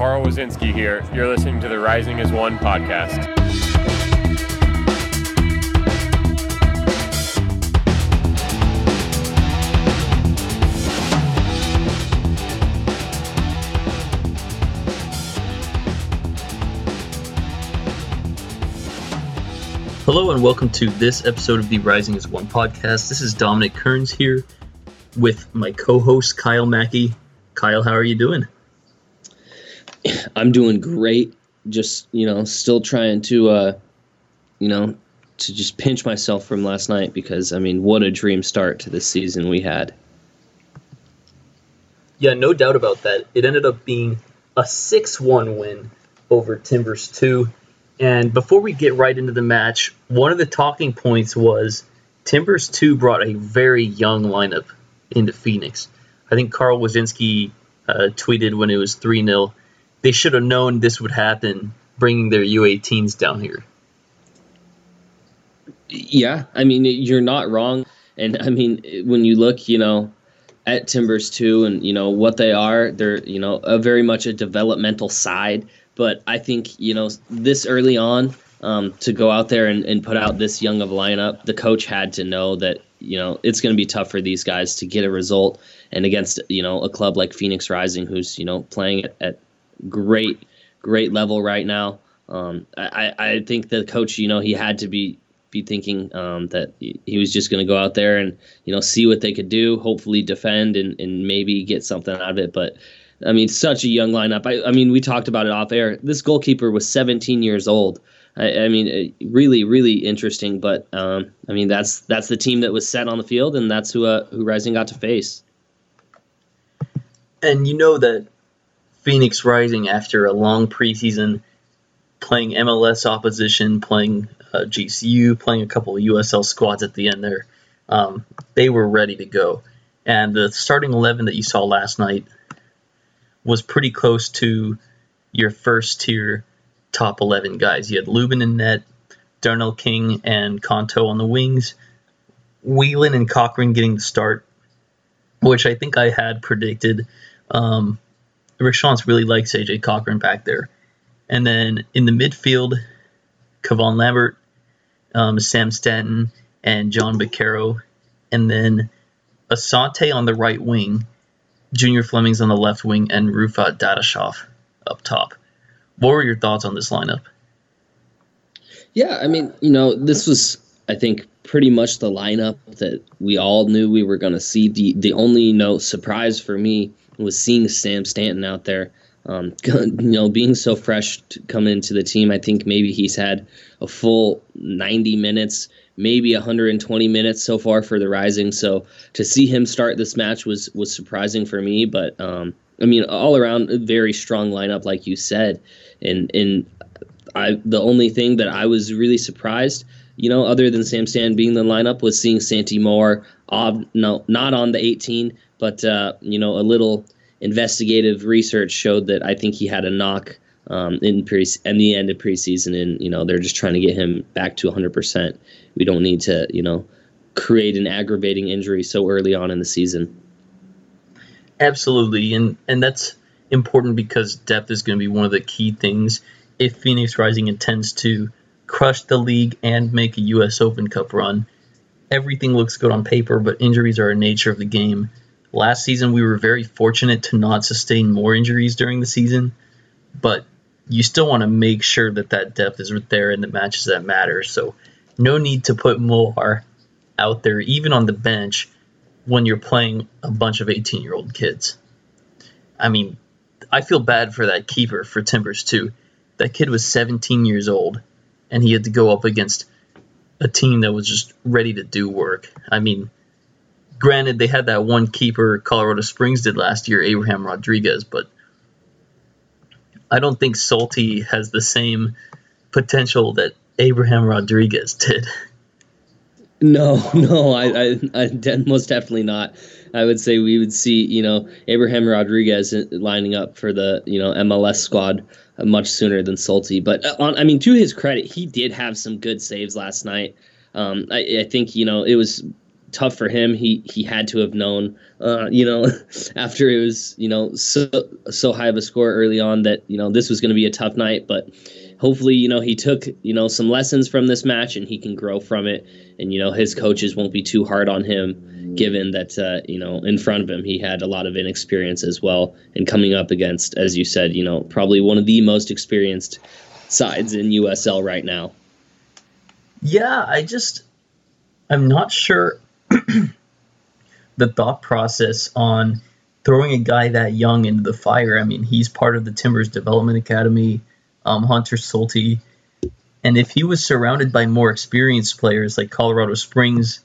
Carl Wazinski here. You're listening to the Rising as One podcast. Hello and welcome to this episode of the Rising as One podcast. This is Dominic Kearns here with my co-host Kyle Mackey. Kyle, how are you doing? I'm doing great. Just you know, still trying to, uh, you know, to just pinch myself from last night because I mean, what a dream start to this season we had. Yeah, no doubt about that. It ended up being a six-one win over Timbers two. And before we get right into the match, one of the talking points was Timbers 2 brought a very young lineup into Phoenix. I think Carl Wazinski uh, tweeted when it was 3 0, they should have known this would happen, bringing their U18s down here. Yeah, I mean, you're not wrong. And I mean, when you look, you know, at Timbers 2 and, you know, what they are, they're, you know, a very much a developmental side but I think you know this early on um, to go out there and, and put out this young of lineup, the coach had to know that you know it's going to be tough for these guys to get a result, and against you know a club like Phoenix Rising, who's you know playing at, at great great level right now. Um, I, I think the coach, you know, he had to be be thinking um, that he was just going to go out there and you know see what they could do, hopefully defend and, and maybe get something out of it. But I mean, such a young lineup. I, I mean, we talked about it off air. This goalkeeper was 17 years old. I, I mean, really, really interesting. But um, I mean, that's that's the team that was set on the field, and that's who uh, who Rising got to face. And you know that Phoenix Rising, after a long preseason, playing MLS opposition, playing uh, GCU, playing a couple of USL squads at the end there, um, they were ready to go. And the starting 11 that you saw last night was pretty close to your first tier top 11 guys. You had Lubin in net, Darnell King and Conto on the wings, Whelan and Cochran getting the start, which I think I had predicted. Um, Schantz really likes AJ Cochran back there. And then in the midfield, Kevon Lambert, um, Sam Stanton, and Jon Bakero. And then Asante on the right wing Junior Flemmings on the left wing, and Rufat Dadashov up top. What were your thoughts on this lineup? Yeah, I mean, you know, this was, I think, pretty much the lineup that we all knew we were going to see. The the only you know surprise for me was seeing Sam Stanton out there. Um, you know, being so fresh to come into the team, I think maybe he's had a full 90 minutes maybe 120 minutes so far for the Rising. So to see him start this match was was surprising for me. But um, I mean, all around, a very strong lineup, like you said. And and I the only thing that I was really surprised, you know, other than Sam Stan being the lineup, was seeing Santi Moar. Uh, no, not on the 18, but uh, you know, a little investigative research showed that I think he had a knock um, in pre and the end of preseason, and you know they're just trying to get him back to 100. percent We don't need to you know create an aggravating injury so early on in the season. Absolutely, and and that's important because depth is going to be one of the key things if Phoenix Rising intends to crush the league and make a U.S. Open Cup run. Everything looks good on paper, but injuries are a nature of the game. Last season, we were very fortunate to not sustain more injuries during the season, but you still want to make sure that that depth is there in the matches that matter. So, no need to put more out there, even on the bench, when you're playing a bunch of 18 year old kids. I mean, I feel bad for that keeper for Timbers too. That kid was 17 years old, and he had to go up against a team that was just ready to do work. I mean, granted, they had that one keeper Colorado Springs did last year, Abraham Rodriguez, but I don't think Sulte has the same potential that Abraham Rodriguez did. No, no, I, I, I most definitely not. I would say we would see, you know, Abraham Rodriguez lining up for the, you know, MLS squad much sooner than Sulte. But uh, on, I mean, to his credit, he did have some good saves last night. Um, I, I think, you know, it was tough for him. He he had to have known, uh, you know, after it was you know so so high of a score early on that you know this was going to be a tough night. But hopefully, you know, he took you know some lessons from this match and he can grow from it. And you know, his coaches won't be too hard on him, given that uh, you know in front of him he had a lot of inexperience as well, and coming up against, as you said, you know, probably one of the most experienced sides in USL right now. Yeah, I just I'm not sure the thought process on throwing a guy that young into the fire. I mean, he's part of the Timbers Development Academy, um, Hunter Sulte. And if he was surrounded by more experienced players like Colorado Springs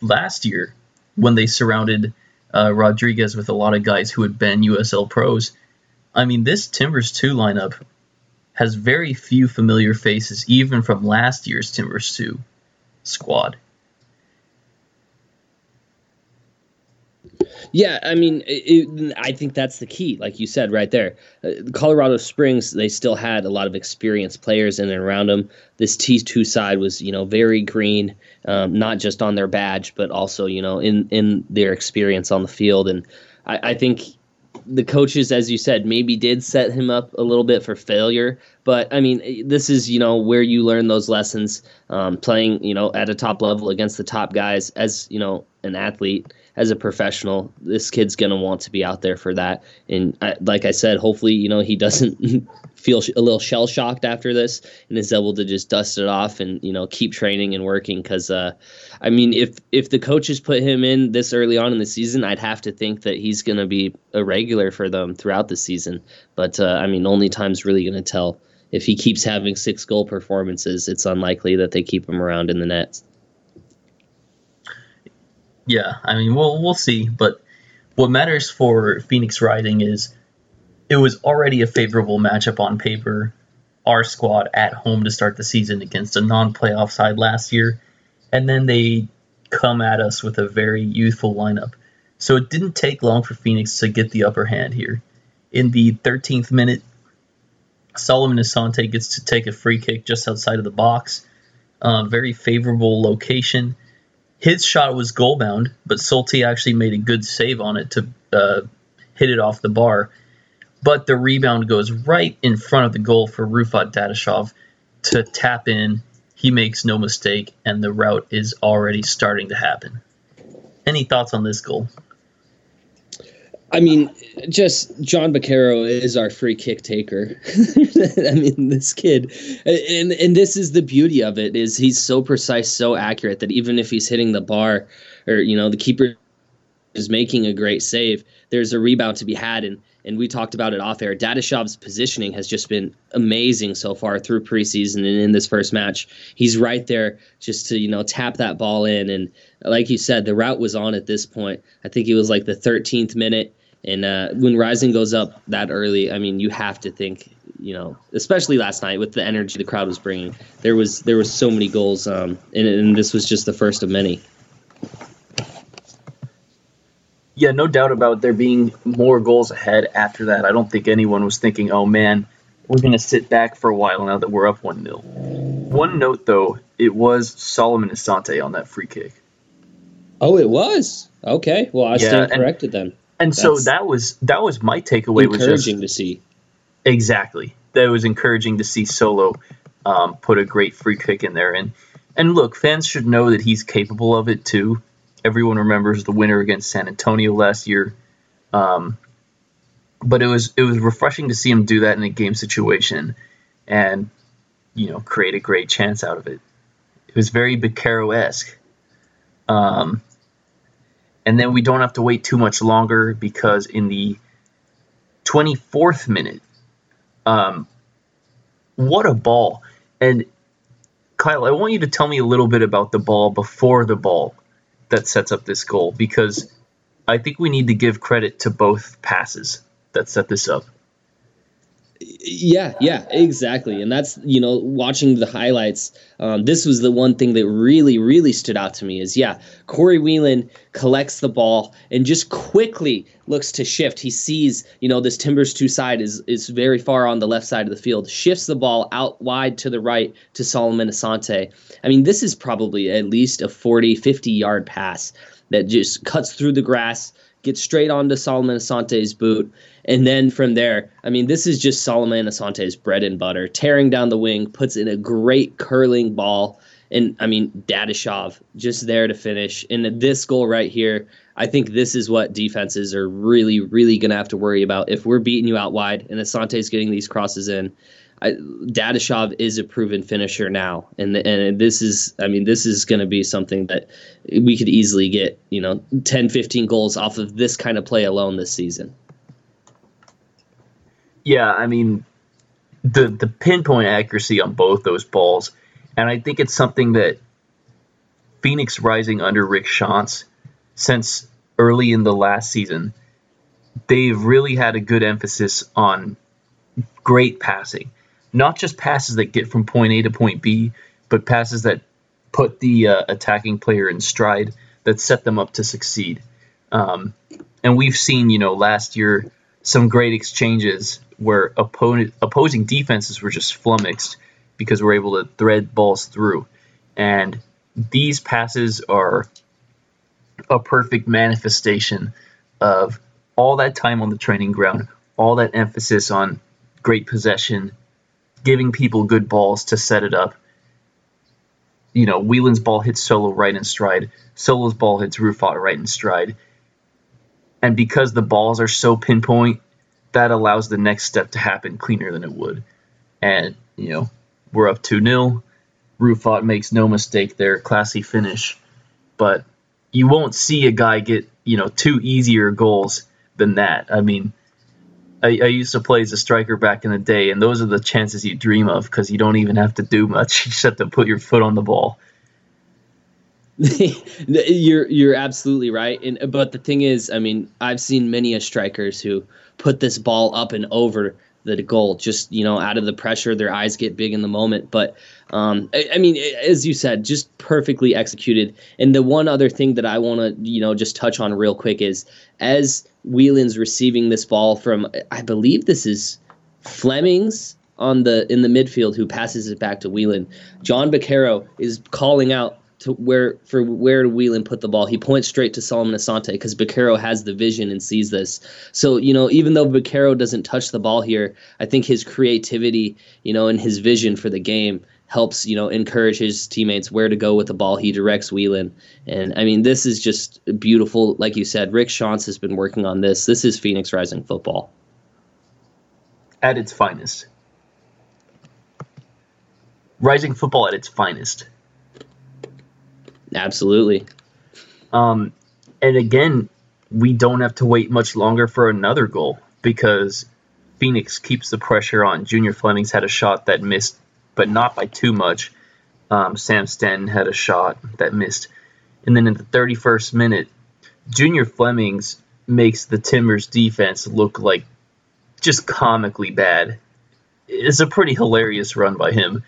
last year, when they surrounded uh, Rodriguez with a lot of guys who had been USL pros, I mean, this Timbers 2 lineup has very few familiar faces, even from last year's Timbers 2 squad. Yeah, I mean, it, I think that's the key, like you said right there. Uh, Colorado Springs, they still had a lot of experienced players in and around them. This T2 side was, you know, very green, um, not just on their badge, but also, you know, in, in their experience on the field. And I, I think the coaches, as you said, maybe did set him up a little bit for failure. But I mean, this is you know where you learn those lessons, um, playing you know at a top level against the top guys as you know an athlete as a professional, this kid's gonna want to be out there for that. And I, like I said, hopefully, you know, he doesn't feel a little shell shocked after this and is able to just dust it off and you know keep training and working. Because uh, I mean, if if the coaches put him in this early on in the season, I'd have to think that he's gonna be a regular for them throughout the season. But uh, I mean, only time's really gonna tell. If he keeps having six goal performances, it's unlikely that they keep him around in the nets yeah, I mean, we'll we'll see. But what matters for Phoenix Rising is it was already a favorable matchup on paper. Our squad at home to start the season against a non-playoff side last year, and then they come at us with a very youthful lineup. So it didn't take long for Phoenix to get the upper hand here. In the 13th minute, Solomon Asante gets to take a free kick just outside of the box. Uh, very favorable location his shot was goal bound, but Sulte actually made a good save on it to uh, hit it off the bar. But the rebound goes right in front of the goal for Rufat Dadashov to tap in. He makes no mistake, and the route is already starting to happen. Any thoughts on this goal? I mean, just Jon Bakero is our free kick taker. I mean, this kid, and and this is the beauty of it is he's so precise, so accurate that even if he's hitting the bar, or you know the keeper is making a great save, there's a rebound to be had, and and we talked about it off air. Dadashov's positioning has just been amazing so far through preseason and in this first match. He's right there just to you know tap that ball in, and like you said, the route was on at this point. I think it was like the 13th minute and uh, when Rising goes up that early, I mean, you have to think, you know, especially last night with the energy the crowd was bringing. There was there was so many goals, um, and, and this was just the first of many. Yeah, no doubt about there being more goals ahead after that. I don't think anyone was thinking, oh man, we're going to sit back for a while now that we're up 1 0. One note, though, it was Solomon Asante on that free kick. Oh, it was? Okay. Well, I yeah, stand corrected then. And so that was that was my takeaway. Encouraging was just, to see. Exactly, that was encouraging to see Solo um, put a great free kick in there, and and look, fans should know that he's capable of it too. Everyone remembers the winner against San Antonio last year, um, but it was it was refreshing to see him do that in a game situation, and you know create a great chance out of it. It was very Bakero esque. Um, and then we don't have to wait too much longer because in the 24th minute, um, what a ball. And Kyle, I want you to tell me a little bit about the ball before the ball that sets up this goal because I think we need to give credit to both passes that set this up. Yeah, yeah, exactly. And that's, you know, watching the highlights, um, this was the one thing that really, really stood out to me is, yeah, Corey Whelan collects the ball and just quickly looks to shift. He sees, you know, this Timbers 2 side is, is very far on the left side of the field, shifts the ball out wide to the right to Solomon Asante. I mean, this is probably at least a 40, 50 yard pass that just cuts through the grass, gets straight onto Solomon Asante's boot and then from there, I mean, this is just Solomon Asante's bread and butter. Tearing down the wing, puts in a great curling ball. And I mean, Dadashov just there to finish. And this goal right here, I think this is what defenses are really, really going to have to worry about. If we're beating you out wide and Asante's getting these crosses in, I, Dadashov is a proven finisher now, and and this is, I mean, this is going to be something that we could easily get, you know, 10, 15 goals off of this kind of play alone this season. Yeah, I mean, the the pinpoint accuracy on both those balls, and I think it's something that Phoenix Rising under Rick Schantz since early in the last season, they've really had a good emphasis on great passing, not just passes that get from point A to point B, but passes that put the uh, attacking player in stride that set them up to succeed. Um, and we've seen, you know, last year some great exchanges where opponent opposing defenses were just flummoxed because we're able to thread balls through. And these passes are a perfect manifestation of all that time on the training ground, all that emphasis on great possession, giving people good balls to set it up. You know, Whelan's ball hits Solo right in stride. Solo's ball hits Rufat right in stride. And because the balls are so pinpoint, that allows the next step to happen cleaner than it would. And, you know, we're up 2 0. Rufat makes no mistake there, classy finish. But you won't see a guy get, you know, two easier goals than that. I mean, I, I used to play as a striker back in the day, and those are the chances you dream of because you don't even have to do much. Have to put your foot on the ball. you're you're absolutely right. And but the thing is, I mean, I've seen many a strikers who put this ball up and over the goal just you know out of the pressure their eyes get big in the moment. But um, I, I, mean as you said just perfectly executed. And the one other thing that i want to you know just touch on real quick is as whelan's receiving this ball from i believe this is flemmings on the in the midfield who passes it back to whelan john Bakero is calling out to where for where Whelan put the ball. He points straight to Solomon Asante because Bakero has the vision and sees this. So you know, even though Bakero doesn't touch the ball here, I think his creativity, you know, and his vision for the game helps you know encourage his teammates where to go with the ball. He directs Whelan, and I mean, this is just beautiful. Like you said, Rick Schantz has been working on this. This is Phoenix Rising football at its finest. Rising football at its finest. Absolutely. Um, and again, we don't have to wait much longer for another goal because Phoenix keeps the pressure on. Junior Flemmings had a shot that missed, but not by too much. Um, Sam Stanton had a shot that missed. And then in the 31st minute, Junior Flemmings makes the Timbers defense look like just comically bad. It's a pretty hilarious run by him.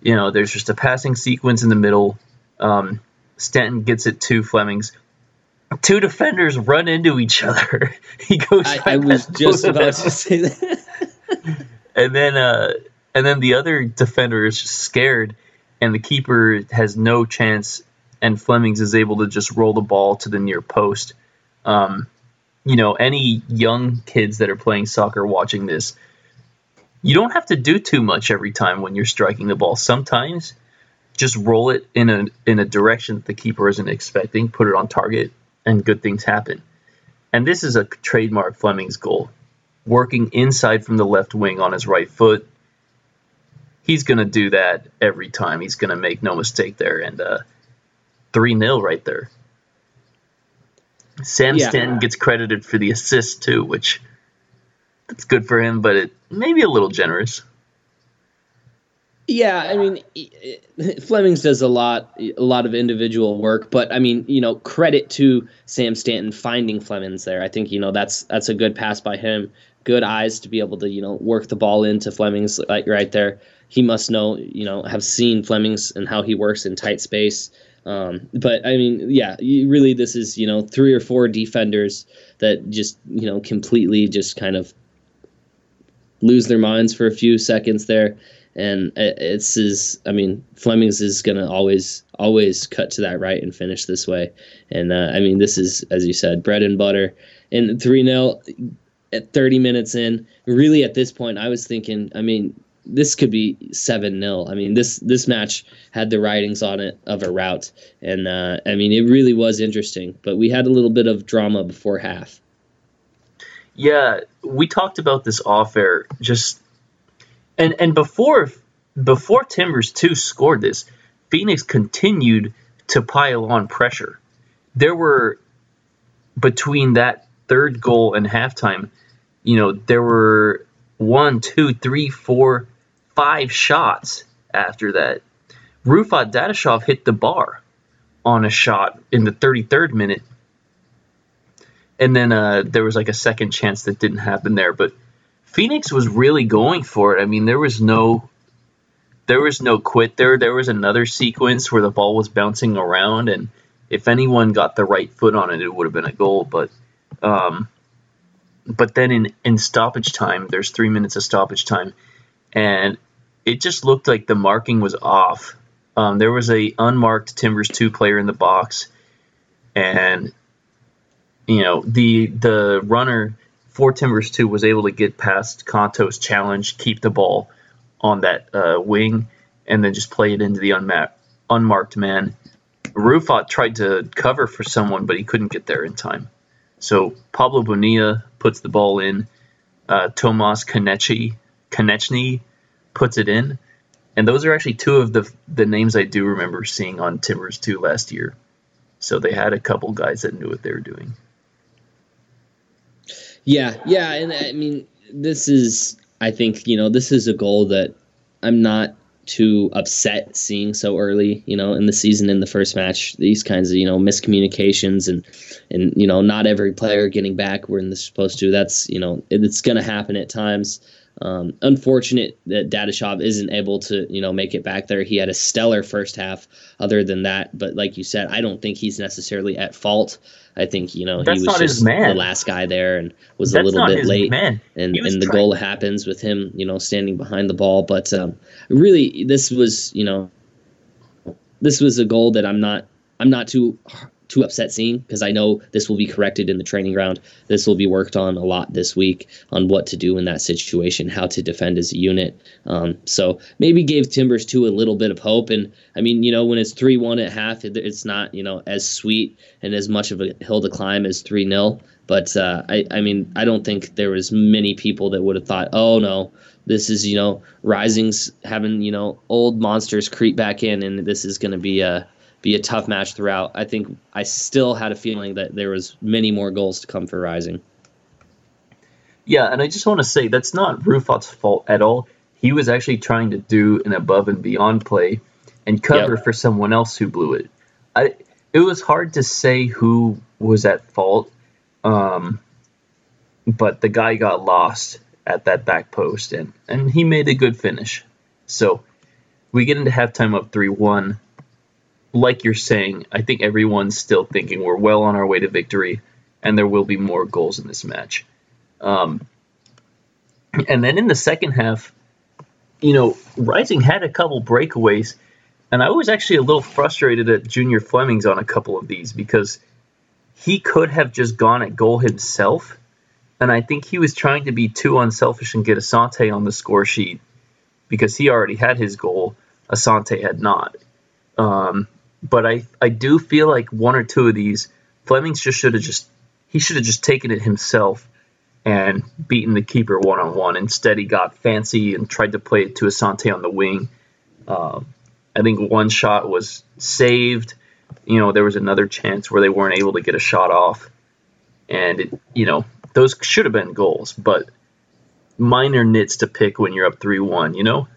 You know, there's just a passing sequence in the middle. Um, Stanton gets it to Flemmings. Two defenders run into each other. he goes. I, I was just about to say that. and then, uh, and then the other defender is just scared, and the keeper has no chance. And Flemmings is able to just roll the ball to the near post. Um, you know, any young kids that are playing soccer watching this, you don't have to do too much every time when you're striking the ball. Sometimes just roll it in a in a direction that the keeper isn't expecting, put it on target, and good things happen. And this is a trademark Flemmings' goal. Working inside from the left wing on his right foot. He's going to do that every time. He's going to make no mistake there. And uh, 3 uh, 0 right there. Sam yeah. Stanton gets credited for the assist too, which that's good for him, but it may be a little generous. Yeah, I mean, Flemmings does a lot, a lot of individual work, but I mean, you know, credit to Sam Stanton finding Flemmings there. I think you know that's that's a good pass by him. good eyes to be able to you know work the ball into Flemmings like right there. He must know you know have seen Flemmings and how he works in tight space. Um, but I mean, yeah, really, this is you know three or four defenders that just you know completely just kind of lose their minds for a few seconds there, and it's is I mean Flemmings is gonna always always cut to that right and finish this way, and uh, I mean this is as you said bread and butter, and three 0 at 30 minutes in. Really, at this point, I was thinking, I mean, this could be seven 0 I mean, this this match had the writings on it of a rout, and uh, I mean, it really was interesting. But we had a little bit of drama before half. Yeah, we talked about this off air. Just and and before before Timbers two scored this, Phoenix continued to pile on pressure. There were between that third goal and halftime, you know, there were one, two, three, four, five shots after that. Rufat Dadashov hit the bar on a shot in the 33rd minute. And then uh, there was like a second chance that didn't happen there. But Phoenix was really going for it. I mean, there was no there was no quit there. There was another sequence where the ball was bouncing around, and if anyone got the right foot on it, it would have been a goal. But um, but then in, in stoppage time, there's three minutes of stoppage time, and it just looked like the marking was off. Um, there was a unmarked Timbers two player in the box, and you know the the runner for Timbers two was able to get past Kanto's challenge, keep the ball on that uh, wing, and then just play it into the unma- unmarked man. Rufat tried to cover for someone, but he couldn't get there in time. So Pablo Bonilla puts the ball in. Uh, Tomas Conechny, Conechny puts it in. And those are actually two of the the names I do remember seeing on Timbers 2 last year. So they had a couple guys that knew what they were doing. Yeah, yeah, and I mean this is I think, you know, this is a goal that I'm not too upset seeing so early, you know, in the season in the first match. These kinds of, you know, miscommunications and and you know, not every player getting back when they're supposed to. That's, you know, it's going to happen at times. Um, unfortunate that Dadashov isn't able to, you know, make it back there. He had a stellar first half. Other than that, but like you said, I don't think he's necessarily at fault. I think you know That's he was just the last guy there and was That's a little bit late. Man. And and the goal happens with him, you know, standing behind the ball. But um, really, this was, you know, this was a goal that I'm not, I'm not too too upset seeing because I know this will be corrected in the training ground. This will be worked on a lot this week on what to do in that situation, how to defend as a unit. Um, so maybe gave Timbers two a little bit of hope. And I mean, you know, when it's three one at half, it, it's not you know as sweet and as much of a hill to climb as three 0 But uh, I, I mean, I don't think there was many people that would have thought, oh no, this is you know Rising's having you know old monsters creep back in, and this is going to be a be a tough match throughout. I think I still had a feeling that there was many more goals to come for Rising. Yeah, and I just want to say that's not Rufat's fault at all. He was actually trying to do an above and beyond play and cover yep. for someone else who blew it. I it was hard to say who was at fault, um, but the guy got lost at that back post and and he made a good finish. So we get into halftime up three one like you're saying, I think everyone's still thinking we're well on our way to victory, and there will be more goals in this match. Um, and then in the second half, you know, Rising had a couple breakaways, and I was actually a little frustrated at Junior Flemmings on a couple of these because he could have just gone at goal himself, and I think he was trying to be too unselfish and get Asante on the score sheet because he already had his goal. Asante had not. Um, but I I do feel like one or two of these Flemmings just should have just he should have just taken it himself and beaten the keeper one on one. Instead, he got fancy and tried to play it to Asante on the wing. Uh, I think one shot was saved. You know, there was another chance where they weren't able to get a shot off, and it, you know those should have been goals, but minor nits to pick when you're up three one. You know.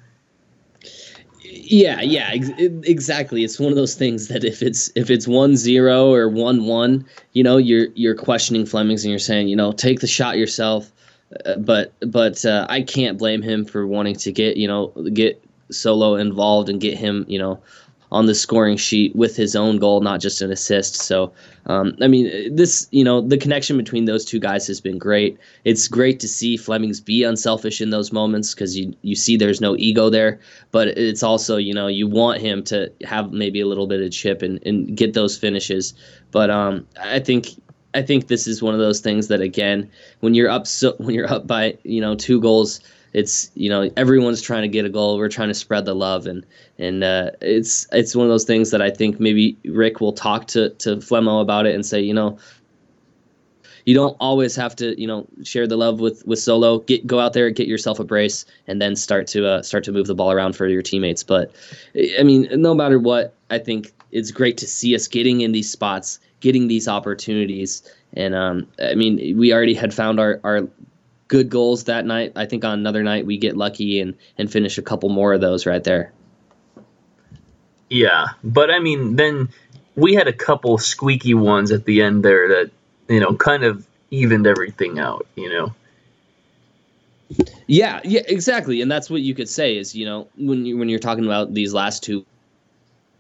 Yeah, yeah, ex- exactly. It's one of those things that if it's if it's one zero or one one, you know, you're you're questioning Flemmings and you're saying, you know, take the shot yourself. uh, but but uh, I can't blame him for wanting to get you know get Solo involved and get him you know on the scoring sheet with his own goal, not just an assist. So, um, I mean, this, you know, the connection between those two guys has been great. It's great to see Flemmings be unselfish in those moments because you, you see there's no ego there, but it's also, you know, you want him to have maybe a little bit of chip and, and get those finishes. But um, I think I think this is one of those things that again, when you're up so when you're up by you know two goals, it's you know everyone's trying to get a goal. We're trying to spread the love, and and uh, it's it's one of those things that I think maybe Rick will talk to to Flemo about it and say, you know, you don't always have to you know share the love with with Solo. Get go out there, get yourself a brace, and then start to uh, start to move the ball around for your teammates. But I mean, no matter what, I think it's great to see us getting in these spots, getting these opportunities. And um, I mean, we already had found our, our good goals that night. I think on another night we get lucky and and finish a couple more of those right there. Yeah, but I mean, then we had a couple squeaky ones at the end there that you know kind of evened everything out. You know. Yeah, yeah, exactly, and that's what you could say is you know when you when you're talking about these last two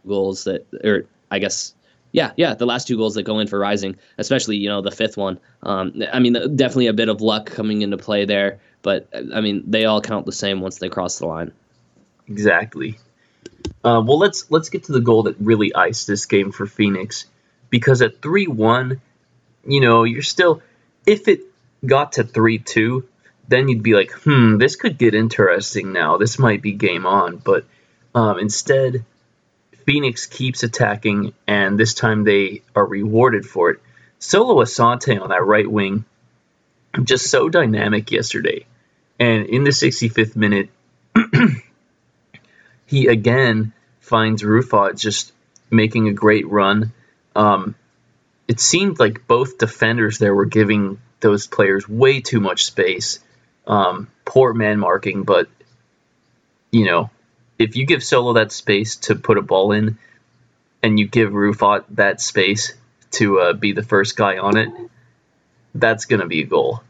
goals that, or I guess yeah, yeah, the last two goals that go in for Rising, especially you know the fifth one. Um, I mean, definitely a bit of luck coming into play there, but I mean they all count the same once they cross the line. Exactly. Uh, well, let's let's get to the goal that really iced this game for Phoenix, because at three one, you know, you're still if it got to three two, then you'd be like, hmm, this could get interesting now. This might be game on, but um, instead Phoenix keeps attacking, and this time they are rewarded for it. Solo Asante on that right wing, just so dynamic yesterday. And in the 65th minute, he again finds Rufat just making a great run. Um, it seemed like both defenders there were giving those players way too much space. Um, poor man marking, but you know if you give Solo that space to put a ball in, and you give Rufat that space to uh, be the first guy on it, that's gonna be a goal.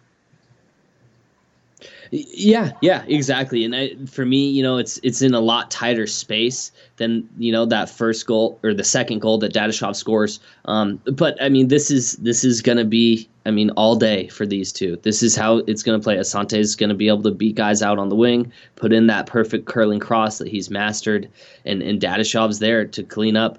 Yeah, yeah, exactly. And I, for me, you know, it's it's in a lot tighter space than you know that first goal or the second goal that Dadashov scores. Um, but I mean, this is this is gonna be I mean, all day for these two. This is how it's going to play. Asante is going to be able to beat guys out on the wing, put in that perfect curling cross that he's mastered, and, and Dadashov's there to clean up.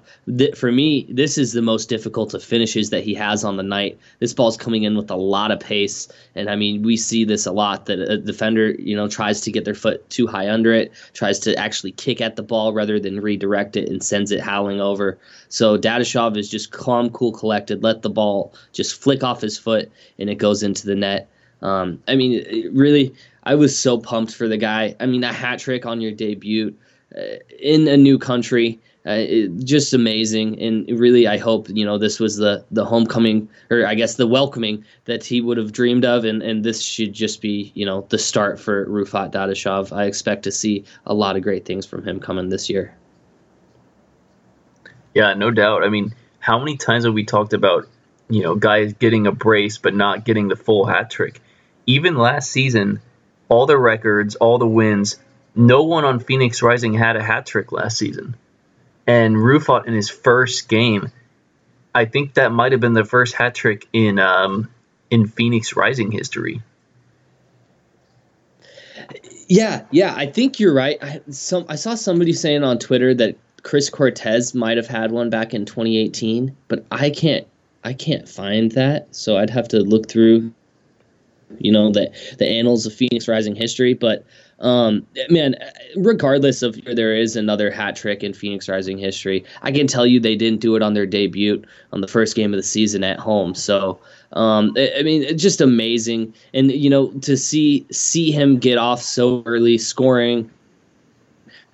For me, this is the most difficult of finishes that he has on the night. This ball's coming in with a lot of pace, and I mean, we see this a lot that a defender, you know, tries to get their foot too high under it, tries to actually kick at the ball rather than redirect it and sends it howling over. So Dadashov is just calm, cool, collected, let the ball just flick off his foot foot and it goes into the net. Um, I mean, really, I was so pumped for the guy. I mean, a hat trick on your debut uh, in a new country, uh, it, just amazing. And really, I hope you know this was the the homecoming, or I guess the welcoming that he would have dreamed of, and and this should just be you know the start for Rufat Dadashov. I expect to see a lot of great things from him coming this year. Yeah, no doubt. I mean, how many times have we talked about you know, guys getting a brace but not getting the full hat trick. Even last season, all the records, all the wins, no one on Phoenix Rising had a hat trick last season. And Rufat in his first game, I think that might have been the first hat trick in um, in Phoenix Rising history. Yeah, yeah, I think you're right. I, some I saw somebody saying on Twitter that Chris Cortez might have had one back in 2018, but I can't I can't find that, so I'd have to look through, you know, the the annals of Phoenix Rising history. But um, man, regardless of there is another hat trick in Phoenix Rising history, I can tell you they didn't do it on their debut on the first game of the season at home. So um, I mean, just amazing, and you know, to see see him get off so early, scoring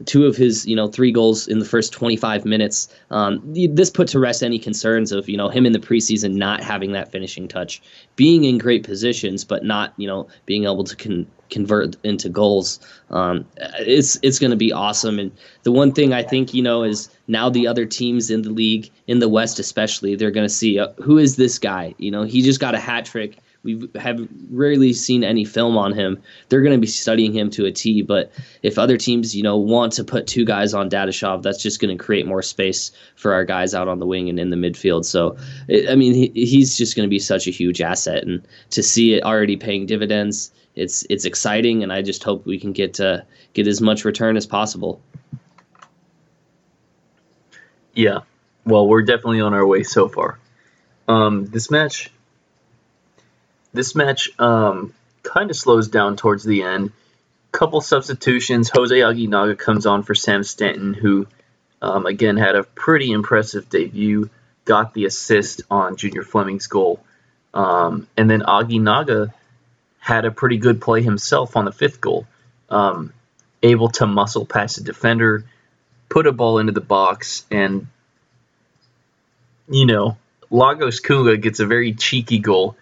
two of his you know three goals in the first 25 minutes. Um, this put to rest any concerns of you know him in the preseason not having that finishing touch being in great positions but not you know being able to con- convert into goals. Um, it's it's going to be awesome. And the one thing i think you know is now the other teams in the league in the west especially they're going to see uh, who is this guy? You know he just got a hat trick we have rarely seen any film on him. They're going to be studying him to a T. But if other teams, you know, want to put two guys on Dadashov, that's just going to create more space for our guys out on the wing and in the midfield. So, I mean, he, he's just going to be such a huge asset, and to see it already paying dividends, it's it's exciting, and I just hope we can get uh, get as much return as possible. Yeah, well, we're definitely on our way so far. Um, this match, this match, um, kind of slows down towards the end. Couple substitutions. Jose Aguinaga comes on for Sam Stanton, who, um, again, had a pretty impressive debut. Got the assist on Junior Flemmings' goal, um, and then Aguinaga had a pretty good play himself on the fifth goal. Um, able to muscle past the defender, put a ball into the box, and you know, Lagos Kunga gets a very cheeky goal.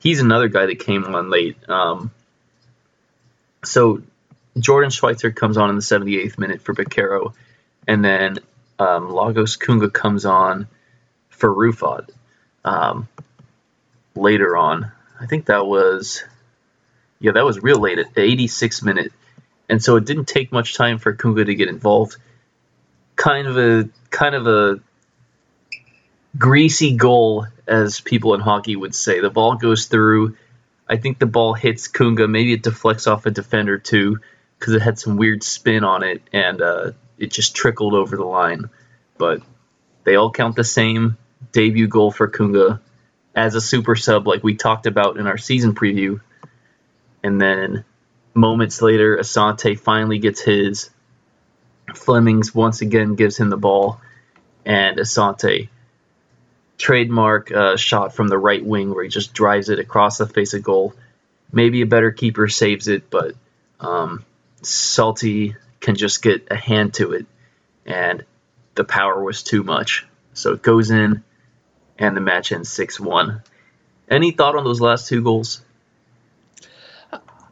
He's another guy that came on late. Um, so Jordan Schweitzer comes on in the 78th minute for Bakero, and then um, Lagos Kunga comes on for Rufat um, later on. I think that was, yeah, that was real late at the 86th minute. And so it didn't take much time for Kunga to get involved. Kind of a kind of a greasy goal, as people in hockey would say. The ball goes through. I think the ball hits Kunga. Maybe it deflects off a defender too, because it had some weird spin on it, and uh, it just trickled over the line. But they all count the same debut goal for Kunga as a super sub, like we talked about in our season preview. And then moments later, Asante finally gets his. Flemmings once again gives him the ball, and Asante trademark uh, shot from the right wing where he just drives it across the face of goal. Maybe a better keeper saves it, but um, Sulte can just get a hand to it, and the power was too much. So it goes in, and the match ends 6 1. Any thought on those last two goals?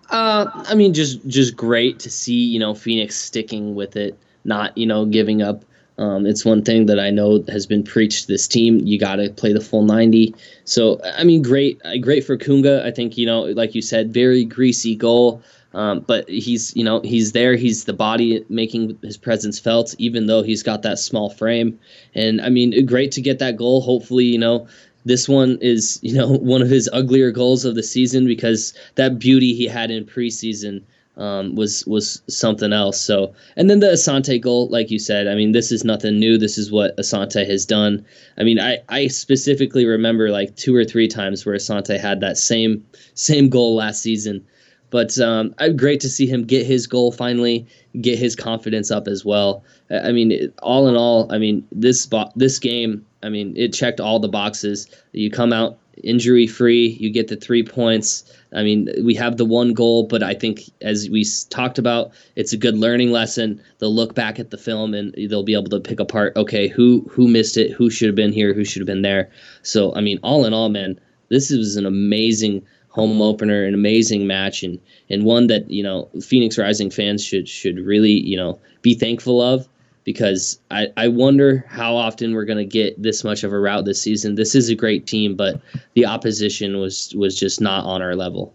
Uh, I mean, just just great to see you know Phoenix sticking with it, not you know giving up um, it's one thing that I know has been preached to this team. You got to play the full 90. So, I mean, great, uh, great for Kunga. I think, you know, like you said, very greasy goal. Um, but he's, you know, he's there. He's the body making his presence felt, even though he's got that small frame. And I mean, great to get that goal. Hopefully, you know, this one is, you know, one of his uglier goals of the season because that beauty he had in preseason um, was was something else. So, and then the Asante goal, like you said, I mean, this is nothing new. This is what Asante has done. I mean, I, I specifically remember like two or three times where Asante had that same same goal last season. But um, great to see him get his goal finally, get his confidence up as well. I mean, all in all, I mean this this game, I mean, it checked all the boxes. You come out injury free. You get the three points. I mean, we have the one goal, but I think as we talked about, it's a good learning lesson. They'll look back at the film and they'll be able to pick apart. Okay, who who missed it? Who should have been here? Who should have been there? So I mean, all in all, man, this was an amazing home opener, an amazing match, and and one that you know Phoenix Rising fans should should really you know be thankful of because I, I wonder how often we're going to get this much of a route this season. This is a great team, but the opposition was was just not on our level.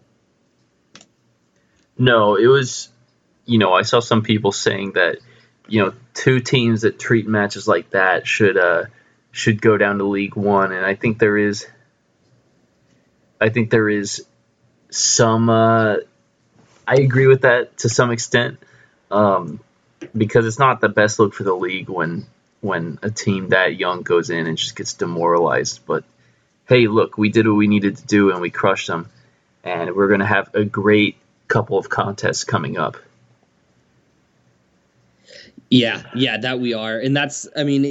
No, it was, you know, I saw some people saying that, you know, two teams that treat matches like that should uh should go down to League One, and I think there is, I think there is some. Uh, I agree with that to some extent. Um, because it's not the best look for the league when when a team that young goes in and just gets demoralized. But hey, look, we did what we needed to do and we crushed them, and we're gonna have a great couple of contests coming up. Yeah, yeah, that we are. And that's I mean,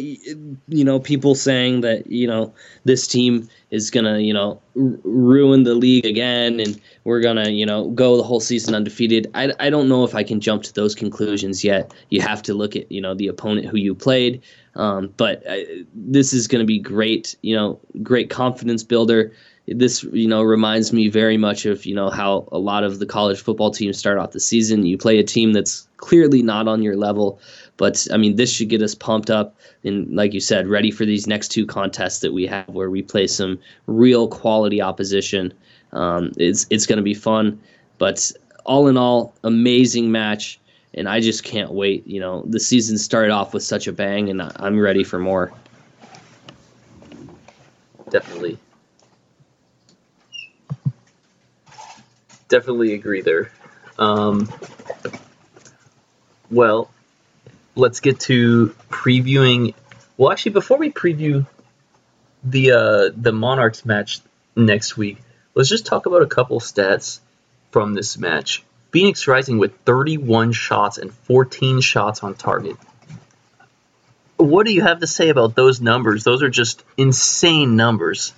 you know, people saying that, you know, this team is going to, you know, r- ruin the league again and we're going to, you know, go the whole season undefeated. I I don't know if I can jump to those conclusions yet. You have to look at, you know, the opponent who you played. Um, but uh, this is going to be great, you know, great confidence builder this you know reminds me very much of you know how a lot of the college football teams start off the season you play a team that's clearly not on your level but I mean, this should get us pumped up and, like you said, ready for these next two contests that we have where we play some real quality opposition. Um, it's it's going to be fun, but all in all, amazing match, and I just can't wait. You know, the season started off with such a bang, and I'm ready for more. Definitely. Definitely agree there. Um, well, let's get to previewing. Well, actually, before we preview the uh, the Monarchs match next week, let's just talk about a couple stats from this match. Phoenix Rising with 31 shots and 14 shots on target. What do you have to say about those numbers? Those are just insane numbers.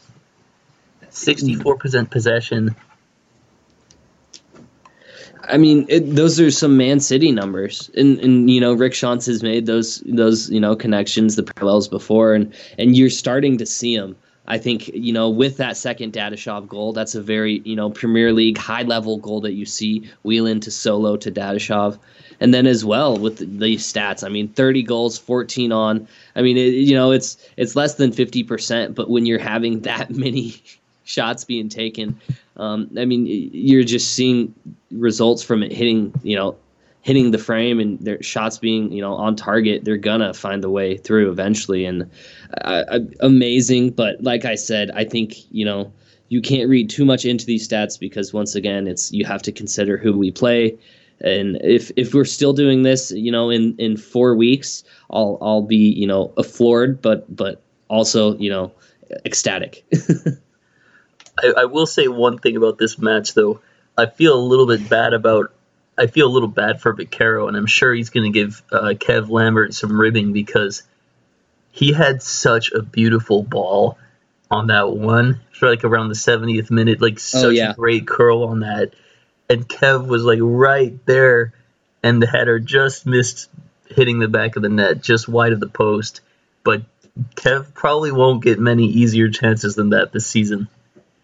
64% possession. I mean, it, those are some Man City numbers, and and you know Rick Schantz has made those those you know connections, the parallels before, and and you're starting to see them. I think you know with that second Dadashov goal, that's a very you know Premier League high level goal that you see Whelan to Solo to Dadashov, and then as well with the stats. I mean, 30 goals, 14 on. I mean, it, you know it's it's less than 50 percent, but when you're having that many shots being taken, um, I mean, you're just seeing results from it hitting you know hitting the frame and their shots being you know on target. They're gonna find the way through eventually. And uh, amazing. But like i said i think you know you can't read too much into these stats because once again it's you have to consider who we play. And if if we're still doing this you know in in 4 weeks i'll i'll be you know floored but but also you know ecstatic I, I will say one thing about this match though i feel a little bit bad about I feel a little bad for Bakero, and I'm sure he's going to give uh, Kev Lambert some ribbing because he had such a beautiful ball on that one for like around the 70th minute, like such oh, yeah. a great curl on that, and Kev was like right there, and the header just missed hitting the back of the net, just wide of the post, but Kev probably won't get many easier chances than that this season.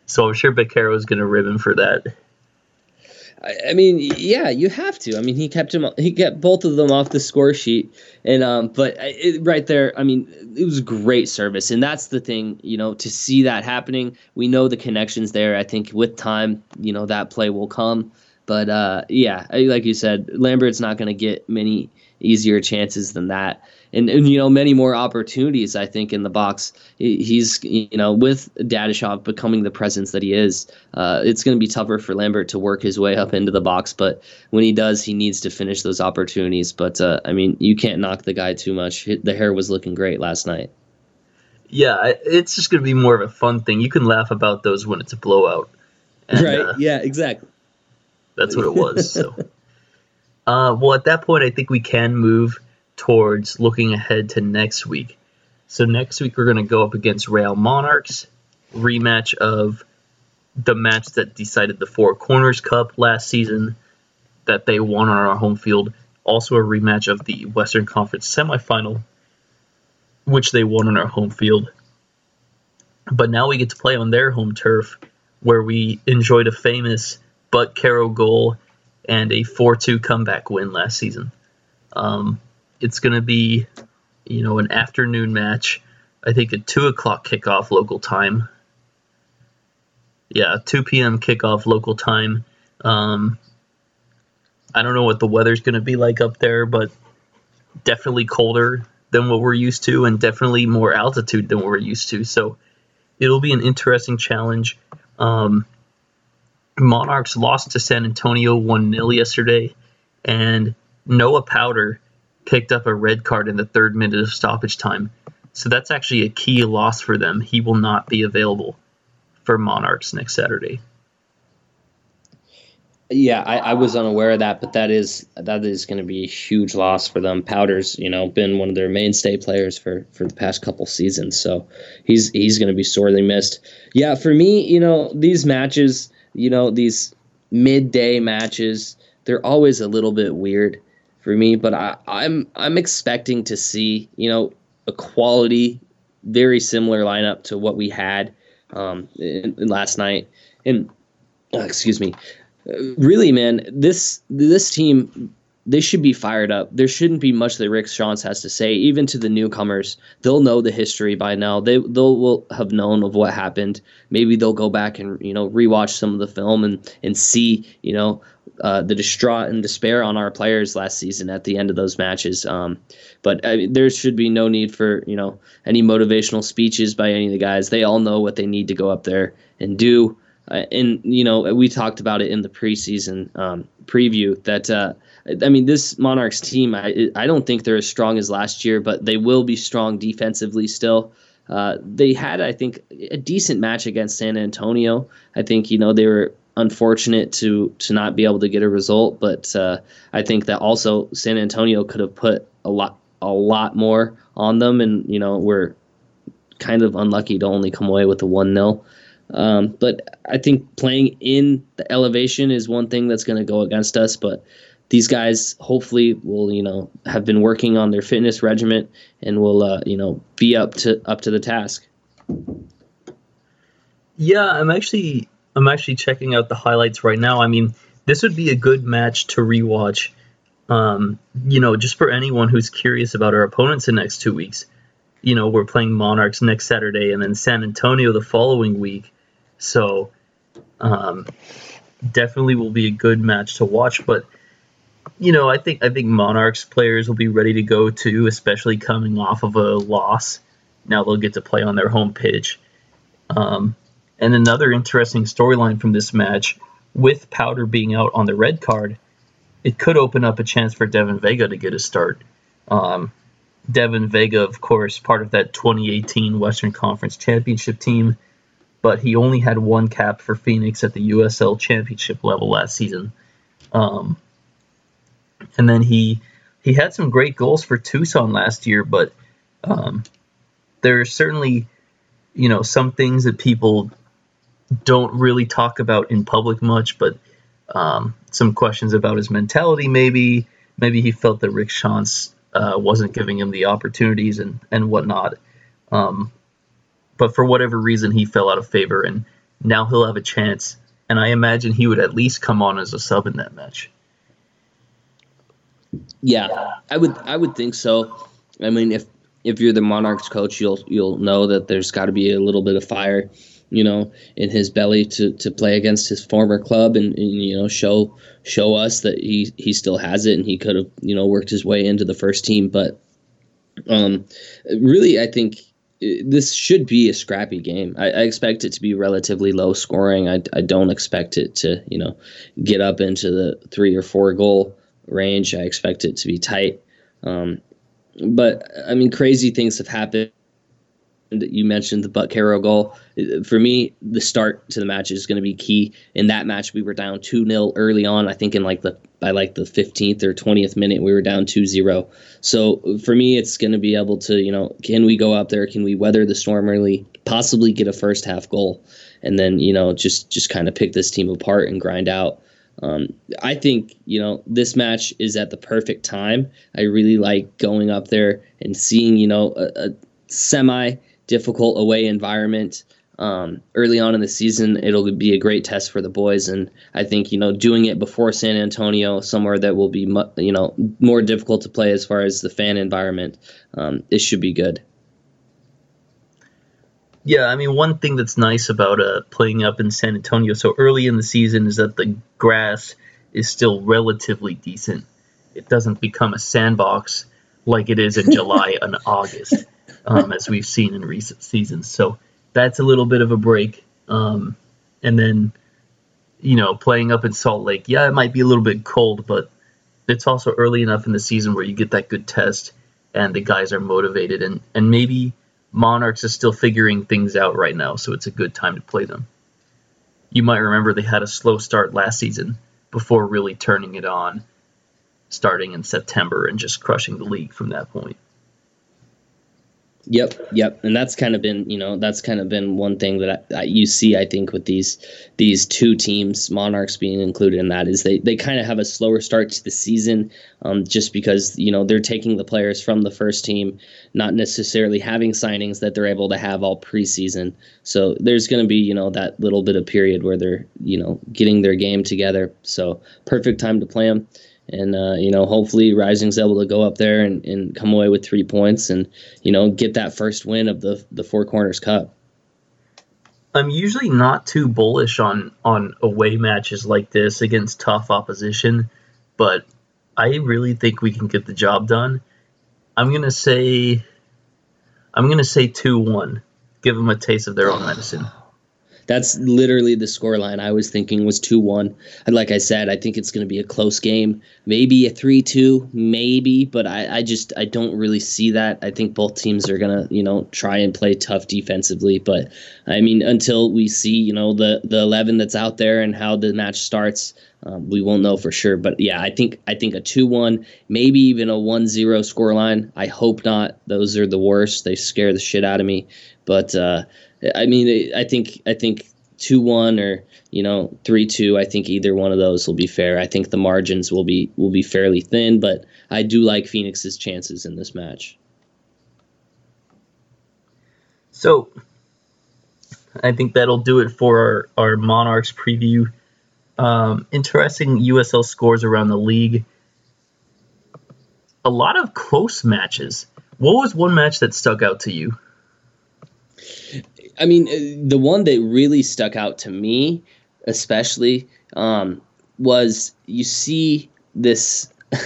So I'm sure Bakero is going to rib him for that. I, mean, yeah, you have to. I mean, he kept him. He kept both of them off the score sheet, and um, but it, right there, I mean, it was great service, and that's the thing. You know, to see that happening, we know the connections there. I think with time, you know, that play will come. But uh, yeah, like you said, Lambert's not going to get many easier chances than that and, and you know many more opportunities. I think in the box, he's you know with Dadashov becoming the presence that he is, uh, it's going to be tougher for Lambert to work his way up into the box. But when he does, he needs to finish those opportunities. But uh, I mean, you can't knock the guy too much. The hair was looking great last night. Yeah, it's just going to be more of a fun thing. You can laugh about those when it's a blowout. And, right. Uh, yeah. Exactly. That's what it was. So. Uh, well, at that point, I think we can move towards looking ahead to next week. So next week we're going to go up against Real Monarchs, rematch of the match that decided the Four Corners Cup last season that they won on our home field. Also a rematch of the Western Conference semifinal, which they won on our home field. But now we get to play on their home turf, where we enjoyed a famous Bakero goal and a 4-2 comeback win last season. Um, it's going to be, you know, an afternoon match. I think a two o'clock kickoff local time. Yeah, 2 p.m. kickoff local time. Um, I don't know what the weather's going to be like up there, but definitely colder than what we're used to, and definitely more altitude than what we're used to. So it'll be an interesting challenge. Um, Monarchs lost to San Antonio 1 0 yesterday, and Noah Powder picked up a red card in the third minute of stoppage time. So that's actually a key loss for them. He will not be available for Monarchs next Saturday. Yeah, I, I was unaware of that, but that is that is going to be a huge loss for them. Powder's, you know, been one of their mainstay players for for the past couple seasons, so he's he's going to be sorely missed. Yeah, for me, you know, these matches, you know, these midday matches, they're always a little bit weird for me. But I, I'm I'm expecting to see you know a quality, very similar lineup to what we had um, in, in last night. And uh, excuse me, uh, really, man, this this team they should be fired up. There shouldn't be much that Rick Schantz has to say, even to the newcomers. They'll know the history by now. They they'll will have known of what happened. Maybe they'll go back and you know rewatch some of the film and and see you know uh, the distraught and despair on our players last season at the end of those matches. Um, but uh, there should be no need for you know any motivational speeches by any of the guys. They all know what they need to go up there and do. Uh, and you know we talked about it in the preseason um, preview that uh, I mean, this Monarchs team, I, I don't think they're as strong as last year, but they will be strong defensively still. Uh, they had, I think, a decent match against San Antonio. I think, you know, they were unfortunate to to not be able to get a result, but uh, I think that also San Antonio could have put a lot a lot more on them, and you know, we're kind of unlucky to only come away with a one 0 um, but I think playing in the elevation is one thing that's going to go against us. But these guys hopefully will you know have been working on their fitness regimen and will uh, you know be up to up to the task. Yeah, I'm actually I'm actually checking out the highlights right now. I mean, this would be a good match to rewatch. Um, you know, just for anyone who's curious about our opponents in the next two weeks. You know, we're playing Monarchs next Saturday and then San Antonio the following week. So, um, definitely will be a good match to watch. But you know, I think I think Monarchs players will be ready to go too, especially coming off of a loss. Now they'll get to play on their home pitch. Um, and another interesting storyline from this match, with Powder being out on the red card, it could open up a chance for Devin Vega to get a start. Um, Devin Vega, of course, part of that 2018 Western Conference Championship team, but he only had one cap for Phoenix at the USL Championship level last season. Um, and then he he had some great goals for Tucson last year, but um, there are certainly you know some things that people don't really talk about in public much, but um, some questions about his mentality maybe maybe he felt that Rick Schantz uh, wasn't giving him the opportunities and and whatnot. Um, but for whatever reason, he fell out of favor, and now he'll have a chance. And I imagine he would at least come on as a sub in that match. Yeah, I would I would think so. I mean, if if you're the Monarchs coach, you'll you'll know that there's got to be a little bit of fire, you know, in his belly to, to play against his former club and, and you know show show us that he he still has it and he could have you know worked his way into the first team. But um, really, I think this should be a scrappy game. I, I, expect it to be relatively low scoring. I, I don't expect it to, you know, get up into the three or four goal range. I expect it to be tight. Um, but I mean, crazy things have happened. You mentioned the Bakero goal. For me, the start to the match is going to be key. In that match, we were down 2 0 early on. I think in like the by like the 15th or 20th minute, we were down 2 0. So for me, it's going to be able to, you know, can we go out there? Can we weather the storm early? Possibly get a first half goal, and then you know just just kind of pick this team apart and grind out. Um, I think you know this match is at the perfect time. I really like going up there and seeing you know a, a semi difficult away environment um, early on in the season. It'll be a great test for the boys, and I think you know doing it before San Antonio, somewhere that will be mu- you know more difficult to play as far as the fan environment, um, it should be good. Yeah, I mean, one thing that's nice about uh, playing up in San Antonio so early in the season is that the grass is still relatively decent. It doesn't become a sandbox like it is in July and August, um, as we've seen in recent seasons. So that's a little bit of a break. Um, and then, you know, playing up in Salt Lake, yeah, it might be a little bit cold, but it's also early enough in the season where you get that good test and the guys are motivated and, and maybe – Monarchs is still figuring things out right now, so it's a good time to play them. You might remember they had a slow start last season before really turning it on, starting in September and just crushing the league from that point. Yep, yep, and that's kind of been you know that's kind of been one thing that, I, you see I think with these these two teams, Monarchs being included in that is they they kind of have a slower start to the season, um, just because you know they're taking the players from the first team, not necessarily having signings that they're able to have all preseason. So there's going to be you know that little bit of period where they're you know getting their game together. So perfect time to play them And uh, you know, hopefully, Rising's able to go up there and, and come away with three points, and you know, get that first win of the the Four Corners Cup. I'm usually not too bullish on on away matches like this against tough opposition, but I really think we can get the job done. I'm gonna say, I'm gonna say two one. Give them a taste of their own medicine. That's literally the scoreline I was thinking was 2 1. And like I said, I think it's going to be a close game. Maybe a 3 2, maybe, but I, I just I don't really see that. I think both teams are going to, you know, try and play tough defensively. But I mean, until we see, you know, the, the 11 that's out there and how the match starts, um, we won't know for sure. But yeah, I think I think a 2 1, maybe even a 1 0 scoreline. I hope not. Those are the worst. They scare the shit out of me. But, uh, I mean, I think I think two one or you know three two. I think either one of those will be fair. I think the margins will be will be fairly thin, but I do like Phoenix's chances in this match. So, I think that'll do it for our, our Monarchs preview. Um, interesting USL scores around the league. A lot of close matches. What was one match that stuck out to you? I mean, uh, the one that really stuck out to me, especially, um, was you see this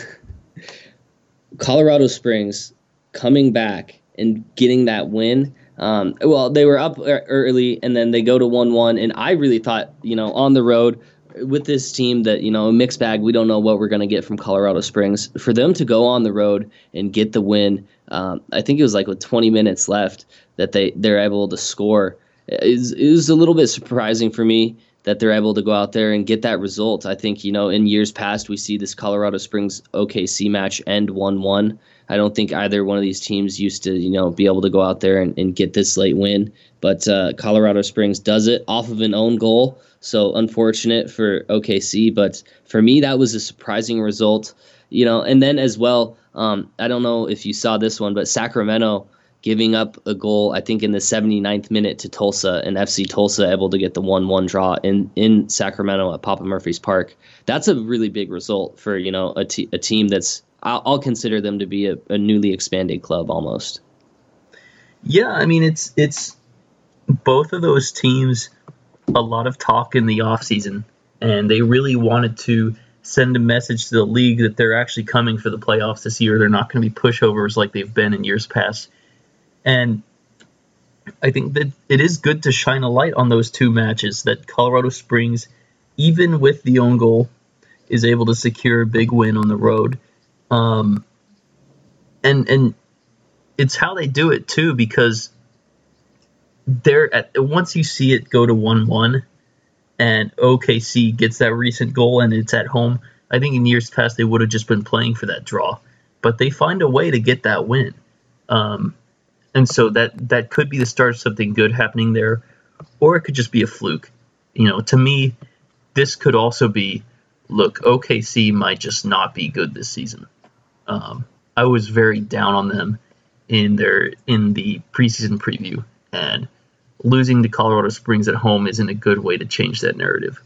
Colorado Springs coming back and getting that win. Um, well, they were up early and then they go to 1 1. And I really thought, you know, on the road with this team that, you know, a mixed bag, we don't know what we're going to get from Colorado Springs. For them to go on the road and get the win, um, I think it was like with 20 minutes left that they they're able to score is is a little bit surprising for me that they're able to go out there and get that result. I think you know in years past we see this Colorado Springs OKC match end one one. I don't think either one of these teams used to you know be able to go out there and, and get this late win, but uh, Colorado Springs does it off of an own goal. So unfortunate for OKC, but for me that was a surprising result. You know, and then as well, um, I don't know if you saw this one, but Sacramento giving up a goal, I think, in the 79th minute to Tulsa, and FC Tulsa able to get the 1 1 draw in, in Sacramento at Papa Murphy's Park. That's a really big result for, you know, a, t- a team that's, I'll, I'll consider them to be a, a newly expanded club almost. Yeah, I mean, it's, it's both of those teams, a lot of talk in the offseason, and they really wanted to send a message to the league that they're actually coming for the playoffs this year. They're not going to be pushovers like they've been in years past. And I think that it is good to shine a light on those two matches that Colorado Springs, even with the own goal, is able to secure a big win on the road. Um, and and it's how they do it too because they're at once you see it go to one one and OKC gets that recent goal and it's at home. I think in years past they would have just been playing for that draw, but they find a way to get that win. Um, and so that that could be the start of something good happening there, or it could just be a fluke. You know, to me, this could also be, look, OKC might just not be good this season. Um, I was very down on them in their in the preseason preview, and losing to Colorado Springs at home isn't a good way to change that narrative.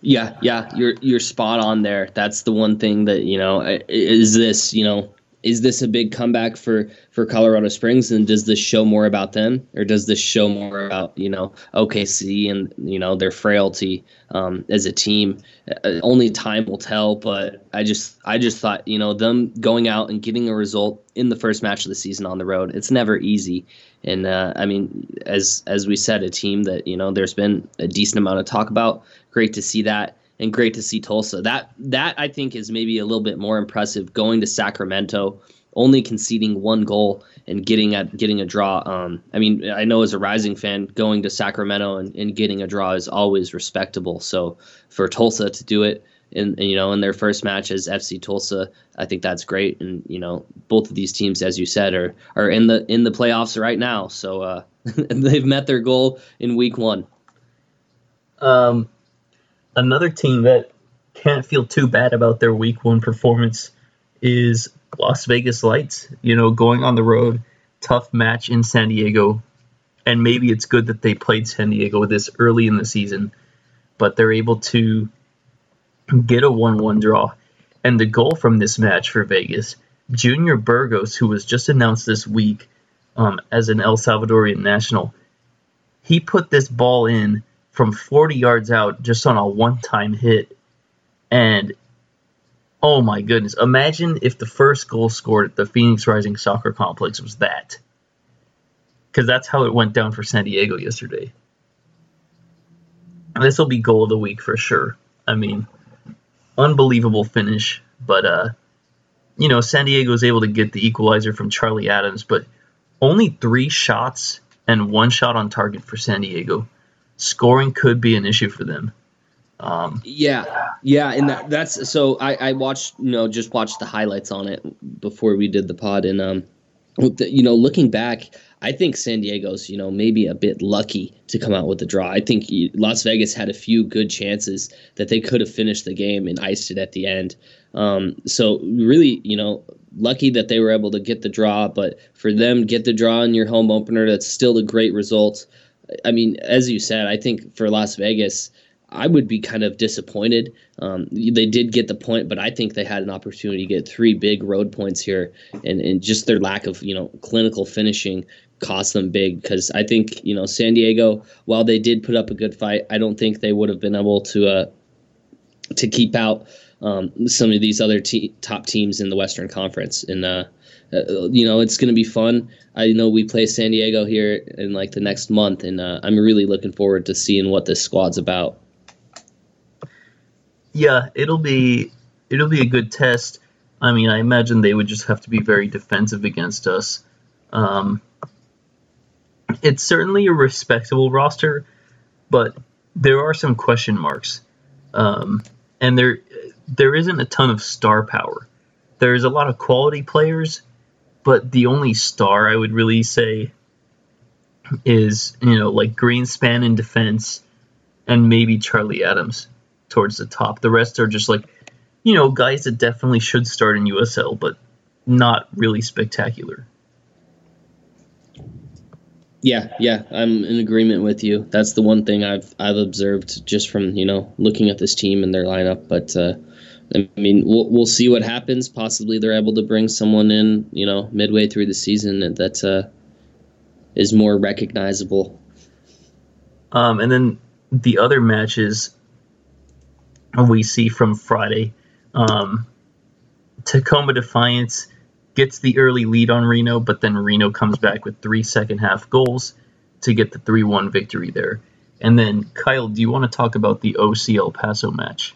Yeah, yeah, you're you're spot on there. That's the one thing that you know is this you know is this a big comeback for for Colorado Springs? And does this show more about them? Or does this show more about you know OKC and you know their frailty um, as a team? Uh, only time will tell but I just I just thought you know them going out and getting a result in the first match of the season on the road it's never easy. And uh, I mean as as we said a team that you know there's been a decent amount of talk about. Great to see that and great to see Tulsa. That that I think is maybe a little bit more impressive going to Sacramento, only conceding one goal and getting at getting a draw. Um, I mean, I know as a Rising fan, going to Sacramento and, and getting a draw is always respectable. So for Tulsa to do it in you know in their first match as FC Tulsa, I think that's great. And you know both of these teams, as you said, are are in the in the playoffs right now. So uh, they've met their goal in week one. Um, another team that can't feel too bad about their week one performance is Las Vegas Lights. You know, going on the road, tough match in San Diego. And maybe it's good that they played San Diego this early in the season, but they're able to get a 1 1 draw. And the goal from this match for Vegas, Junior Burgos, who was just announced this week um, as an El Salvadorian national, he put this ball in from 40 yards out just on a one time hit. And oh my goodness, imagine if the first goal scored at the Phoenix Rising Soccer Complex was that. Because that's how it went down for San Diego yesterday. This will be goal of the week for sure. I mean, unbelievable finish, but uh, you know, San Diego was able to get the equalizer from Charlie Adams, but only three shots and one shot on target for San Diego. Scoring could be an issue for them. Um, yeah, yeah, and that, that's so. I, I watched, you know, just watched the highlights on it before we did the pod, and um, you know, looking back, I think San Diego's, you know, maybe a bit lucky to come out with the draw. I think Las Vegas had a few good chances that they could have finished the game and iced it at the end. Um, so really, you know, lucky that they were able to get the draw. But for them, get the draw in your home opener, that's still a great result. I mean, as you said, I think for Las Vegas, I would be kind of disappointed. Um, they did get the point, but I think they had an opportunity to get three big road points here, and, and just their lack of you know clinical finishing cost them big. Because I think you know San Diego, while they did put up a good fight, I don't think they would have been able to uh, to keep out um, some of these other te- top teams in the Western Conference. And uh, uh, you know, it's going to be fun. I know we play San Diego here in like the next month, and uh, I'm really looking forward to seeing what this squad's about. Yeah, it'll be it'll be a good test. I mean, I imagine they would just have to be very defensive against us. Um, it's certainly a respectable roster, but there are some question marks, um, and there there isn't a ton of star power. There's a lot of quality players, but the only star I would really say is you know like Greenspan in defense, and maybe Charlie Adams towards the top. The rest are just like you know guys that definitely should start in USL, but not really spectacular. Yeah, yeah, I'm in agreement with you. That's the one thing I've I've observed just from you know looking at this team and their lineup. But uh, I mean, we'll we'll see what happens. Possibly they're able to bring someone in, you know, midway through the season that uh, is more recognizable. Um, and then the other matches we see from Friday, um, Tacoma Defiance gets the early lead on Reno, but then Reno comes back with three second half goals to get the 3 1 victory there. And then, Kyle, do you want to talk about the OC El Paso match?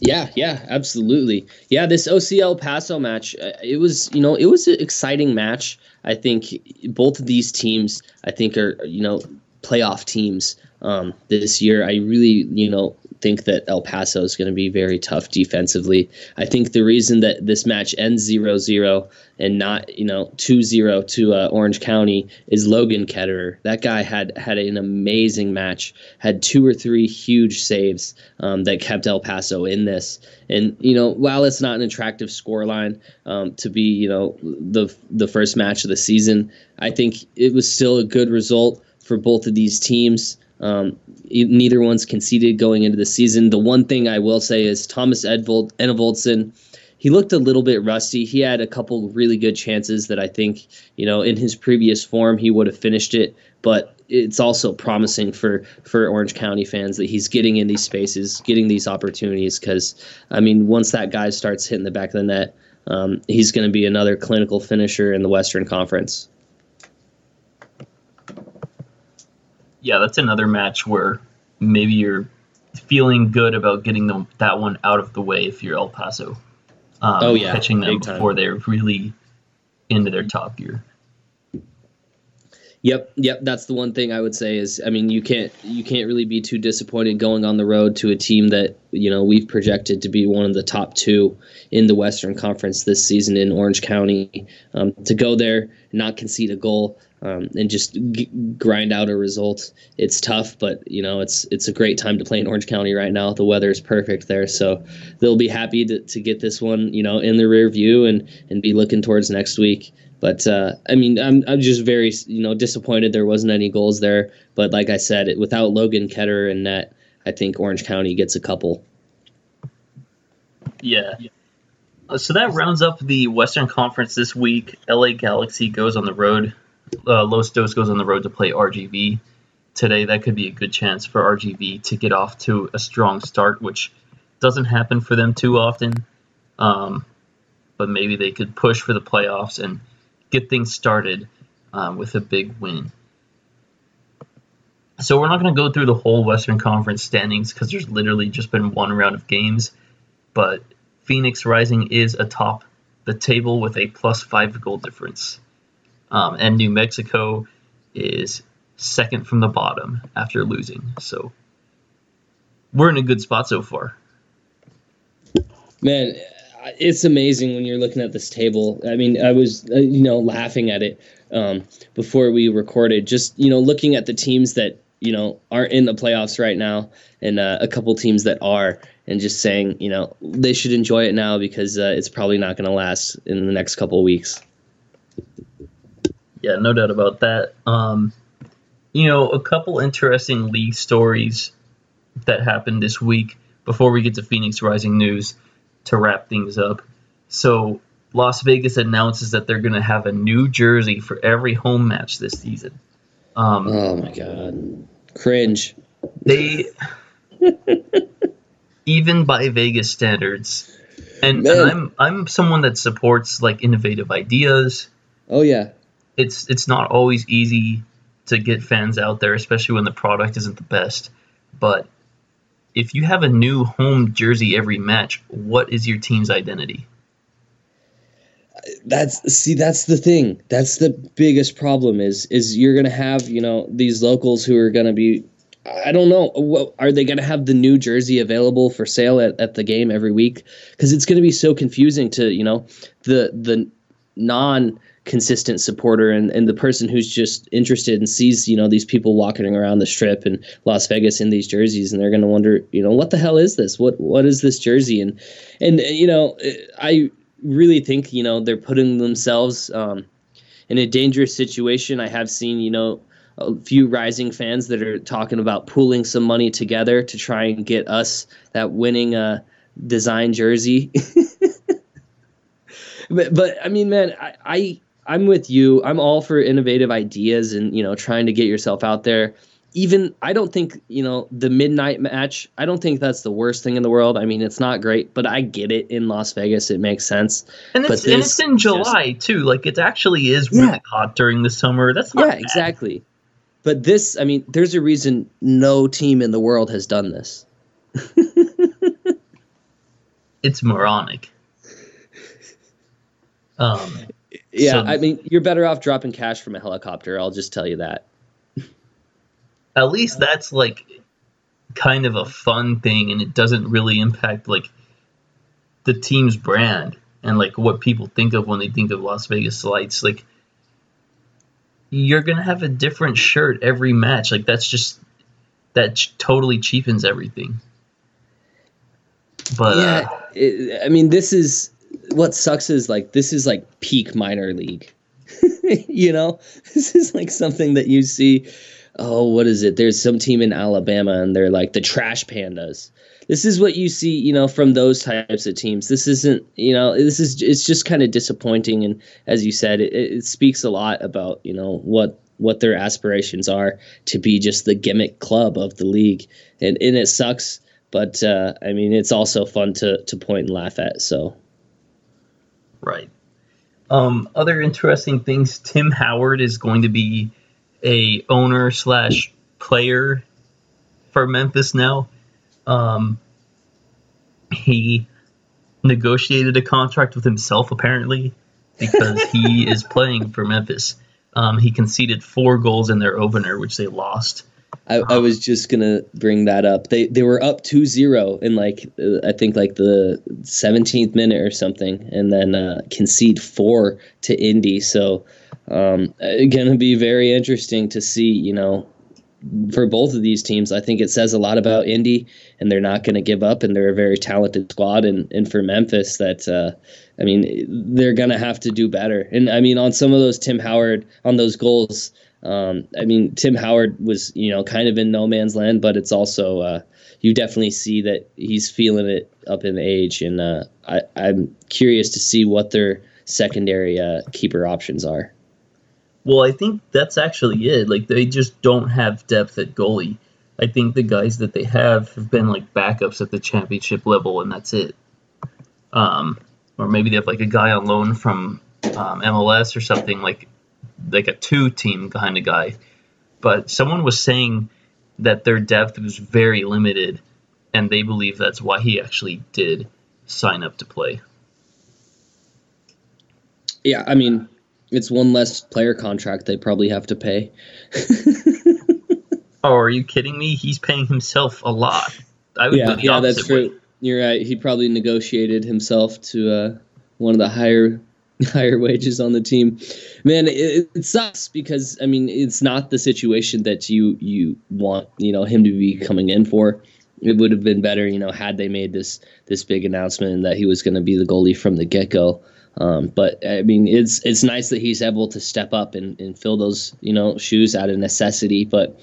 Yeah, yeah, absolutely. Yeah, this OC El Paso match, uh, it was, you know, it was an exciting match. I think both of these teams, I think, are, you know, playoff teams um, this year. I really, you know, think that El Paso is going to be very tough defensively. I think the reason that this match ends 0-0 and not, you know, 2-0 to uh, Orange County is Logan Ketterer. That guy had had an amazing match, had two or three huge saves um, that kept El Paso in this. And you know, while it's not an attractive scoreline um, to be, you know, the the first match of the season, I think it was still a good result for both of these teams. Um, neither one's conceded going into the season. The one thing I will say is Thomas Edvold, he looked a little bit rusty. He had a couple really good chances that I think, you know, in his previous form he would have finished it. But it's also promising for for Orange County fans that he's getting in these spaces, getting these opportunities. Because I mean, once that guy starts hitting the back of the net, um, he's going to be another clinical finisher in the Western Conference. Yeah, that's another match where maybe you're feeling good about getting the, that one out of the way if you're El Paso. Um, oh yeah, catching them before they're really into their top gear. Yep, yep. That's the one thing I would say is, I mean, you can't you can't really be too disappointed going on the road to a team that you know we've projected to be one of the top two in the Western Conference this season in Orange County. Um, to go there, not concede a goal, um, and just g- grind out a result. It's tough, but you know it's it's a great time to play in Orange County right now. The weather is perfect there, so they'll be happy to, to get this one you know in the rear view and and be looking towards next week. But uh, I mean, I'm I'm just very you know disappointed there wasn't any goals there. But like I said, without Logan Ketter and net, I think Orange County gets a couple. Yeah. Uh, So that rounds up the Western Conference this week. LA Galaxy goes on the road. Uh, Los Dos goes on the road to play RGV today. That could be a good chance for RGV to get off to a strong start, which doesn't happen for them too often. Um, but maybe they could push for the playoffs and get things started um, with a big win. So we're not going to go through the whole Western Conference standings because there's literally just been one round of games. But Phoenix Rising is atop the table with a plus five goal difference. Um, and New Mexico is second from the bottom after losing. So we're in a good spot so far. Man, it's amazing when you're looking at this table. I mean, I was uh, you know laughing at it um, before we recorded. Just you know looking at the teams that you know aren't in the playoffs right now, and uh, a couple teams that are, and just saying you know they should enjoy it now because uh, it's probably not going to last in the next couple weeks. Yeah, no doubt about that. Um, you know, a couple interesting league stories that happened this week before we get to Phoenix Rising news to wrap things up. So, Las Vegas announces that they're going to have a new jersey for every home match this season. Um, Oh my god, cringe. they, even by Vegas standards, and, and I'm I'm someone that supports like innovative ideas. Oh yeah, it's it's not always easy to get fans out there, especially when the product isn't the best. But if you have a new home jersey every match, what is your team's identity? that's see that's the thing that's the biggest problem is is you're gonna have you know these locals who are gonna be i don't know what are they gonna have the new jersey available for sale at, at the game every week because it's gonna be so confusing to you know the the non consistent supporter and, and the person who's just interested and sees you know these people walking around the strip in Las Vegas in these jerseys and they're going to wonder you know what the hell is this what what is this jersey and and you know I really think you know they're putting themselves um, in a dangerous situation. I have seen you know a few rising fans that are talking about pooling some money together to try and get us that winning uh, design jersey. but, but I mean, man, I, I I'm with you. I'm all for innovative ideas and you know trying to get yourself out there even I don't think you know the midnight match. I don't think that's the worst thing in the world. I mean, it's not great, but I get it in Las Vegas. It makes sense. And it's, But and it's in July too. Like it actually is really Yeah. hot during the summer. That's not Yeah, bad. exactly. But this, I mean, there's a reason no team in the world has done this. It's moronic. Um, Yeah, So- I mean, you're better off dropping cash from a helicopter. I'll just tell you that. at least that's like kind of a fun thing, and it doesn't really impact like the team's brand and like what people think of when they think of Las Vegas Lights. Like you're gonna have a different shirt every match. Like that's just that ch- totally cheapens everything. But uh, yeah, it, I mean, this is what sucks is like this is like peak minor league. you know, this is like something that you see. Oh, what is it? There's some team in Alabama, and they're like the Trash Pandas. This is what you see, you know, from those types of teams. This isn't, you know, this is it's just kind of disappointing, and as you said, it, it speaks a lot about you know what what their aspirations are to be just the gimmick club of the league, and and it sucks but uh, I mean, it's also fun to to point and laugh at. So Right. Um, other interesting things. Tim Howard is going to be a owner slash player for Memphis now. Um, he negotiated a contract with himself apparently because he is playing for Memphis. Um, he conceded four goals in their opener, which they lost. I, I was just gonna bring that up. They they were up 2-0 in like uh, I think like the 17th minute or something, and then uh, concede four to Indy. So um, gonna be very interesting to see. You know, for both of these teams, I think it says a lot about Indy, and they're not to give up, and they're a very talented squad. And, and for Memphis, that uh, I mean, they're to have to do better. And I mean, on some of those Tim Howard on those goals, Um, I mean, Tim Howard was you know kind of in no man's land, but it's also uh, you definitely see that he's feeling it up in age, and uh, I, I'm curious to see what their secondary uh, keeper options are. Well, I think that's actually it. Like they just don't have depth at goalie. I think the guys that they have have been like backups at the championship level, and that's it. Um, or maybe they have like a guy on loan from um, MLS or something like like a two team kind of guy. But someone was saying that their depth was very limited, and they believe that's why he actually did sign up to play. Yeah, I mean, it's one less player contract they probably have to pay. oh, are you kidding me? He's paying himself a lot. I would yeah, yeah, that's true. Way. You're right. He probably negotiated himself to uh, one of the higher higher wages on the team. Man, it, it, sucks because I mean it's not the situation that you you want you know him to be coming in for. It would have been better, you know, had they made this this big announcement that he was going to be the goalie from the get go. Um, but I mean, it's it's nice that he's able to step up and, and fill those you know shoes out of necessity. But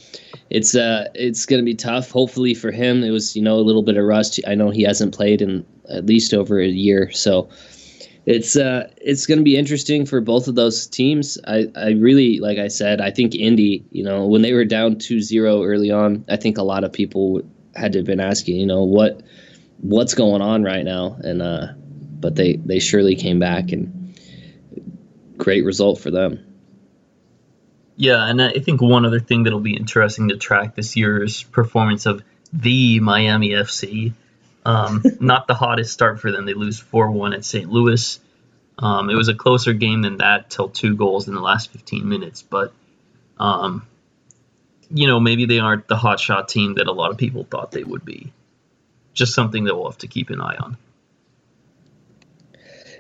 it's uh it's going to be tough. Hopefully for him, it was you know a little bit of rust. I know he hasn't played in at least over a year, so it's uh it's going to be interesting for both of those teams. I I really like I said, I think Indy, you know, when they were down 2-0 early on, I think a lot of people had to have been asking, you know, what what's going on right now and uh but they they surely came back and great result for them. Yeah, and I think one other thing that'll be interesting to track this year's performance of the Miami FC. Um, not the hottest start for them. They lose 4 1 at St. Louis. Um, it was a closer game than that till two goals in the last 15 minutes. But, um, you know, maybe they aren't the hotshot team that a lot of people thought they would be. Just something that we'll have to keep an eye on.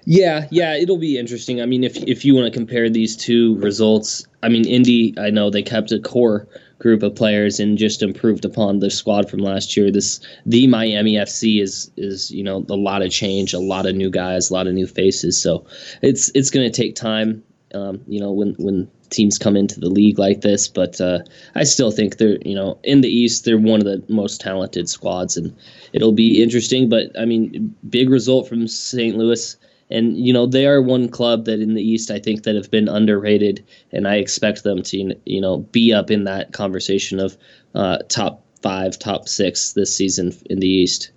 Yeah, yeah, it'll be interesting. I mean, if if you want to compare these two results, I mean, Indy, I know they kept a core group of players and just improved upon the squad from last year. This the Miami FC is is you know a lot of change, a lot of new guys, a lot of new faces. So it's it's going to take time. Um, you know when when teams come into the league like this, but uh, I still think they're you know in the East they're one of the most talented squads, and it'll be interesting. But I mean, big result from St. Louis and you know they are one club that in the East I think that have been underrated, and I expect them to you know be up in that conversation of uh, top five, top six this season in the East.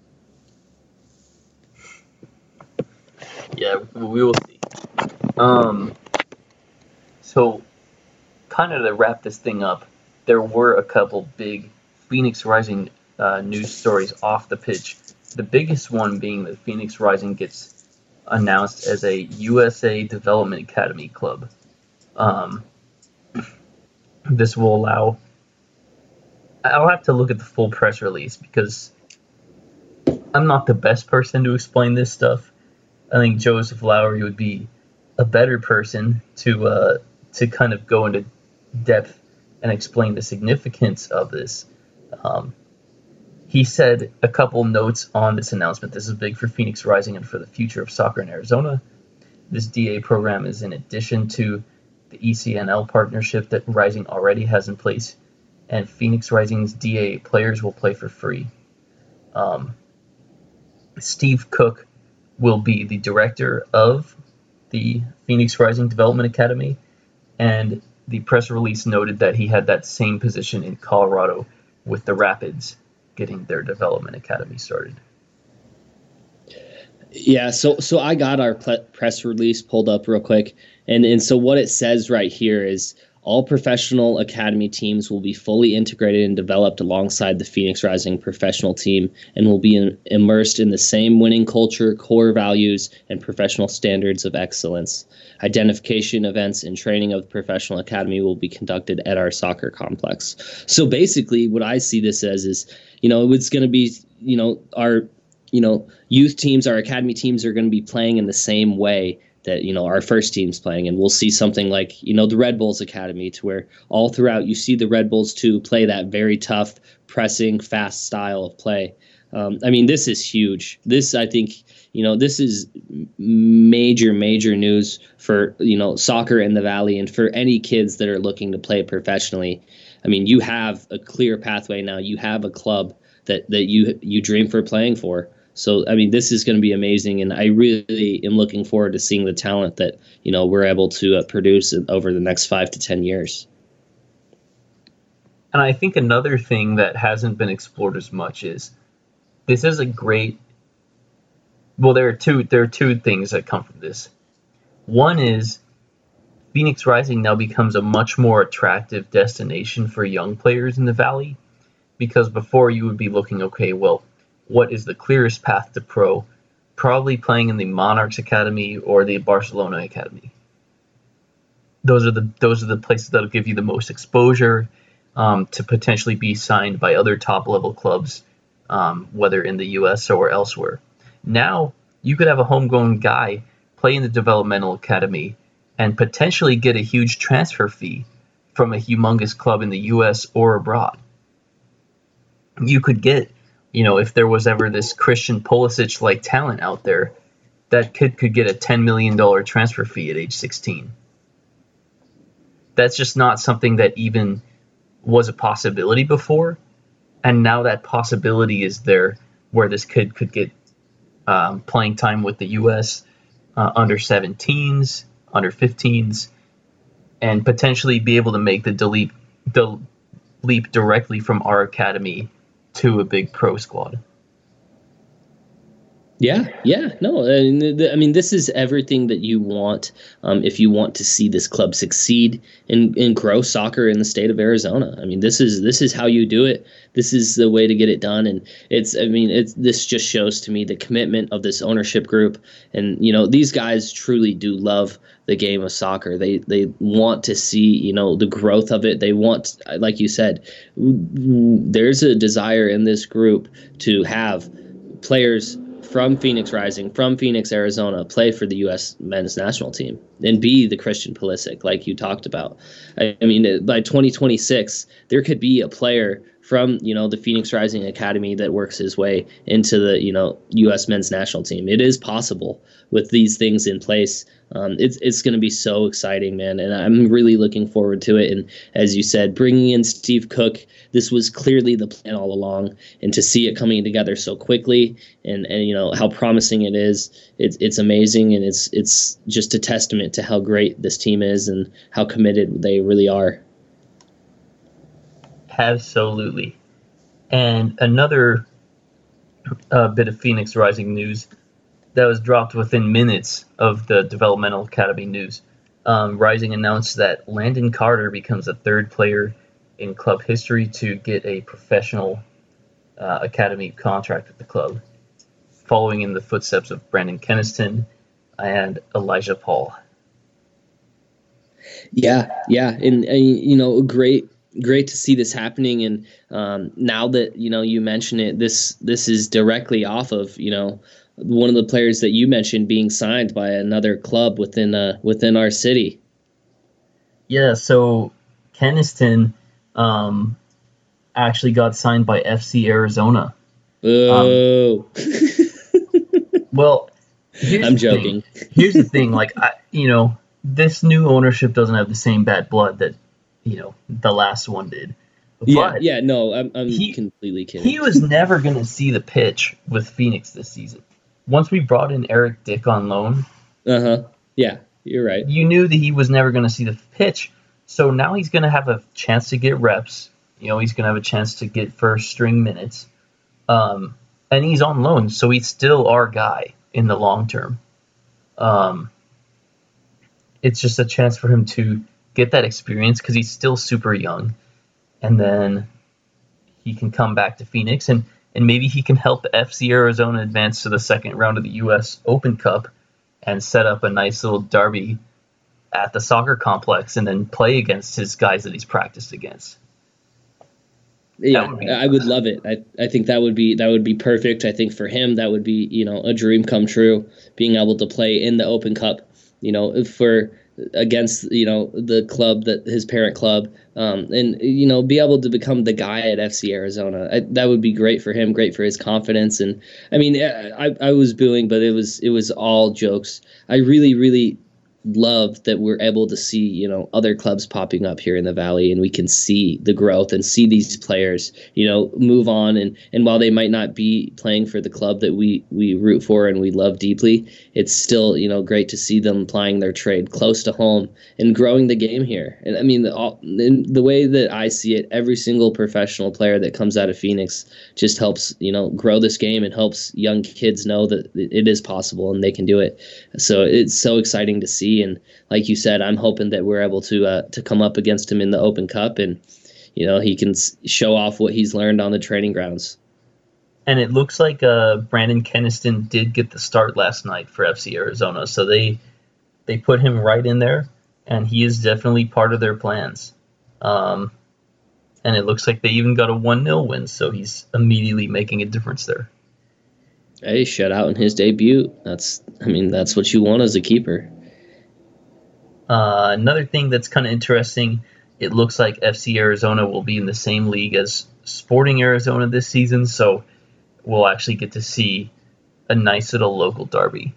Yeah, we will see. Um, so, kind of to wrap this thing up, there were a couple big Phoenix Rising uh, news stories off the pitch. The biggest one being that Phoenix Rising gets announced as a USA Development Academy club. Um, this will allow. I'll have to look at the full press release because I'm not the best person to explain this stuff. I think Joseph Lowry would be a better person to uh, to kind of go into depth and explain the significance of this. Um, he said a couple notes on this announcement. This is big for Phoenix Rising and for the future of soccer in Arizona. This DA program is in addition to the ECNL partnership that Rising already has in place, and Phoenix Rising's DA players will play for free. Um, Steve Cook will be the director of the Phoenix Rising Development Academy, and the press release noted that he had that same position in Colorado with the Rapids getting their development academy started. Yeah, so so I got our press release pulled up real quick, and and so what it says right here is all professional academy teams will be fully integrated and developed alongside the Phoenix Rising professional team and will be in, immersed in the same winning culture, core values, and professional standards of excellence. Identification events and training of the professional academy will be conducted at our soccer complex. So basically, what I see this as is, you know, it's going to be, you know, our you know, youth teams, our academy teams are going to be playing in the same way that you know our first team's playing and we'll see something like you know the red bulls academy to where all throughout you see the red bulls too play that very tough pressing fast style of play Um, I mean, this is huge. This, I think, you know, this is major, major news for you know soccer in the valley and for any kids that are looking to play professionally. I mean, you have a clear pathway now. You have a club that that you you dream for playing for. So I mean, this is going to be amazing, and I really am looking forward to seeing the talent that you know we're able to uh, produce over the next five to ten years. And I think another thing that hasn't been explored as much is this is a great. Well, there are two there are two things that come from this. One is Phoenix Rising now becomes a much more attractive destination for young players in the valley because before you would be looking okay, well, what is the clearest path to pro? Probably playing in the Monarchs Academy or the Barcelona Academy. Those are the those are the places that'll give you the most exposure um, to potentially be signed by other top level clubs um, whether in the U.S. or elsewhere. Now you could have a homegrown guy play in the developmental academy and potentially get a huge transfer fee from a humongous club in the U.S. or abroad. You could get, you know, if there was ever this Christian Pulisic like talent out there, that kid could get a $10 million transfer fee at age 16. That's just not something that even was a possibility before and now that possibility is there where this kid could get um, playing time with the U.S. Uh, under 17s, under 15s, and potentially be able to make the leap, the leap directly from our academy to a big pro squad. Yeah, yeah, no, I mean, this is everything that you want um, if you want to see this club succeed and, and grow soccer in the state of Arizona. I mean, this is this is how you do it. This is the way to get it done, and it's. I mean, it's this just shows to me the commitment of this ownership group, and you know, these guys truly do love the game of soccer. They they want to see you know the growth of it. They want, like you said, there's a desire in this group to have players from Phoenix Rising, from Phoenix, Arizona, play for the U.S. men's national team and be the Christian Pulisic, like you talked about. I, I mean, by 2026, there could be a player from you know the Phoenix Rising Academy that works his way into the you know U.S. men's national team. It is possible with these things in place. Um, it's it's going to be so exciting, man, and I'm really looking forward to it. And as you said, bringing in Steve Cook, this was clearly the plan all along, and to see it coming together so quickly, and and you know how promising it is, it's it's amazing, and it's it's just a testament to how great this team is and how committed they really are. Absolutely. And another uh, bit of Phoenix Rising news that was dropped within minutes of the Developmental Academy news. Um, Rising announced that Landon Carter becomes the third player in club history to get a professional uh, academy contract with the club, following in the footsteps of Brandon Keniston and Elijah Paul. Yeah, yeah, and, and you know, a great great to see this happening. And um, now that you know you mention it this this is directly off of you know one of the players that you mentioned being signed by another club within uh within our city. Yeah so keniston um actually got signed by fc arizona. Oh um, well i'm joking. Here's the thing like I, you know this new ownership doesn't have the same bad blood that you know the last one did. But yeah, yeah, no, I'm, I'm he, completely kidding. He was never going to see the pitch with Phoenix this season. Once we brought in Eric Dick on loan, uh huh, yeah, you're right. You knew that he was never going to see the pitch, so now he's going to have a chance to get reps. You know, he's going to have a chance to get first string minutes, um, and he's on loan, so he's still our guy in the long term. Um, it's just a chance for him to get that experience because he's still super young, and then he can come back to Phoenix and and maybe he can help FC Arizona advance to the second round of the U.S. Open Cup and set up a nice little derby at the soccer complex and then play against his guys that he's practiced against. Yeah, would I would love it. I, I think that would be that would be perfect. I think for him that would be you know a dream come true, being able to play in the Open Cup. You know, for against you know the club that his parent club um, and you know be able to become the guy at FC Arizona. I, that would be great for him great for his confidence. And I mean I, I was booing but it was it was all jokes. I really really love that we're able to see you know other clubs popping up here in the valley and we can see the growth and see these players you know move on. And and while they might not be playing for the club that we we root for and we love deeply it's still you know great to see them applying their trade close to home and growing the game here. And i mean the all, the way that i see it every single professional player that comes out of phoenix just helps you know grow this game and helps young kids know that it is possible and they can do it. So it's so exciting to see and like you said, I'm hoping that we're able to uh, to come up against him in the Open Cup, and you know he can show off what he's learned on the training grounds. And it looks like uh, Brandon Keniston did get the start last night for FC Arizona, so they they put him right in there, and he is definitely part of their plans. Um, and it looks like they even got a one 0 win, so he's immediately making a difference there. Hey, shut out in his debut. That's I mean that's what you want as a keeper. Uh, another thing that's kind of interesting, it looks like FC Arizona will be in the same league as Sporting Arizona this season, so we'll actually get to see a nice little local derby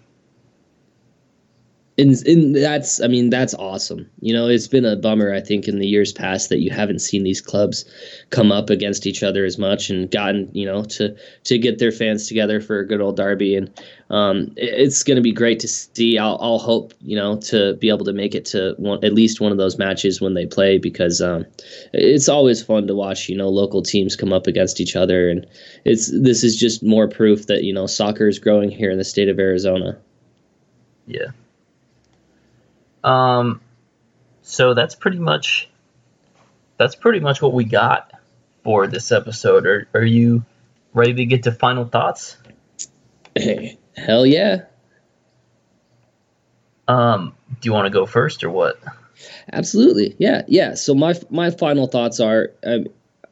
and, and that's I mean that's awesome. You know, it's been a bummer I think in the years past that you haven't seen these clubs come up against each other as much and gotten you know to to get their fans together for a good old derby and um, it's going to be great to see. I'll, I'll hope you know to be able to make it to one, at least one of those matches when they play because um, it's always fun to watch you know local teams come up against each other and it's this is just more proof that you know soccer is growing here in the state of Arizona. Yeah. Um, so that's pretty much that's pretty much what we got for this episode. Are are you ready to get to final thoughts? Hell yeah. Um, do you want to go first or what? Absolutely, yeah, yeah. So my my final thoughts are, um,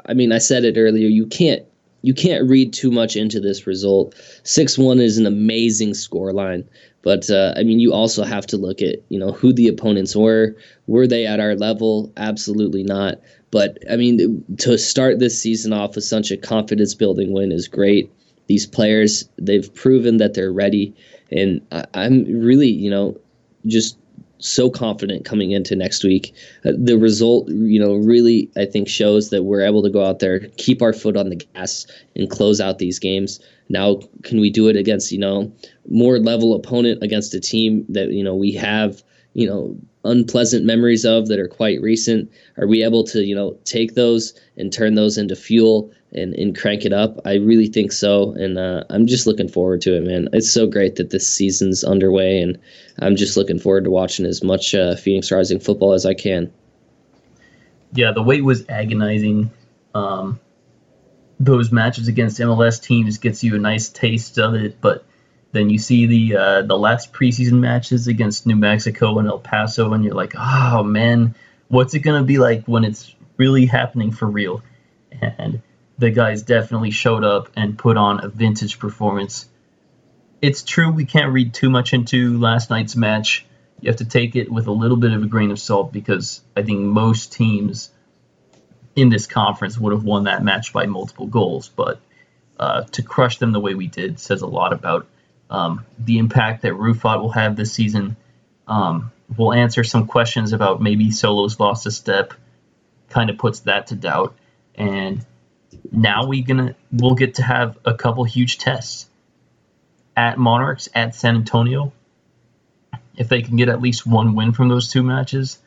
I mean, I said it earlier. You can't you can't read too much into this result. Six one is an amazing score line. But uh, I mean, you also have to look at you know who the opponents were. Were they at our level? Absolutely not. But I mean, to start this season off with such a confidence building win is great. These players, they've proven that they're ready, and I, I'm really you know just so confident coming into next week. Uh, the result, you know, really I think shows that we're able to go out there, keep our foot on the gas, and close out these games. Now, can we do it against you know more level opponent against a team that you know we have you know unpleasant memories of that are quite recent? Are we able to you know take those and turn those into fuel and, and crank it up? I really think so, and uh, I'm just looking forward to it, man. It's so great that this season's underway, and I'm just looking forward to watching as much uh, Phoenix Rising football as I can. Yeah, the wait was agonizing. Um, those matches against MLS teams gets you a nice taste of it, but then you see the uh, the last preseason matches against New Mexico and El Paso, and you're like, oh man, what's it gonna be like when it's really happening for real? And the guys definitely showed up and put on a vintage performance. It's true we can't read too much into last night's match. You have to take it with a little bit of a grain of salt because I think most teams in this conference would have won that match by multiple goals. But uh, to crush them the way we did says a lot about um, the impact that Rufat will have this season. Um, we'll answer some questions about maybe Solo's lost a step, kind of puts that to doubt. And now we gonna we'll get to have a couple huge tests at Monarchs at San Antonio. If they can get at least one win from those two matches,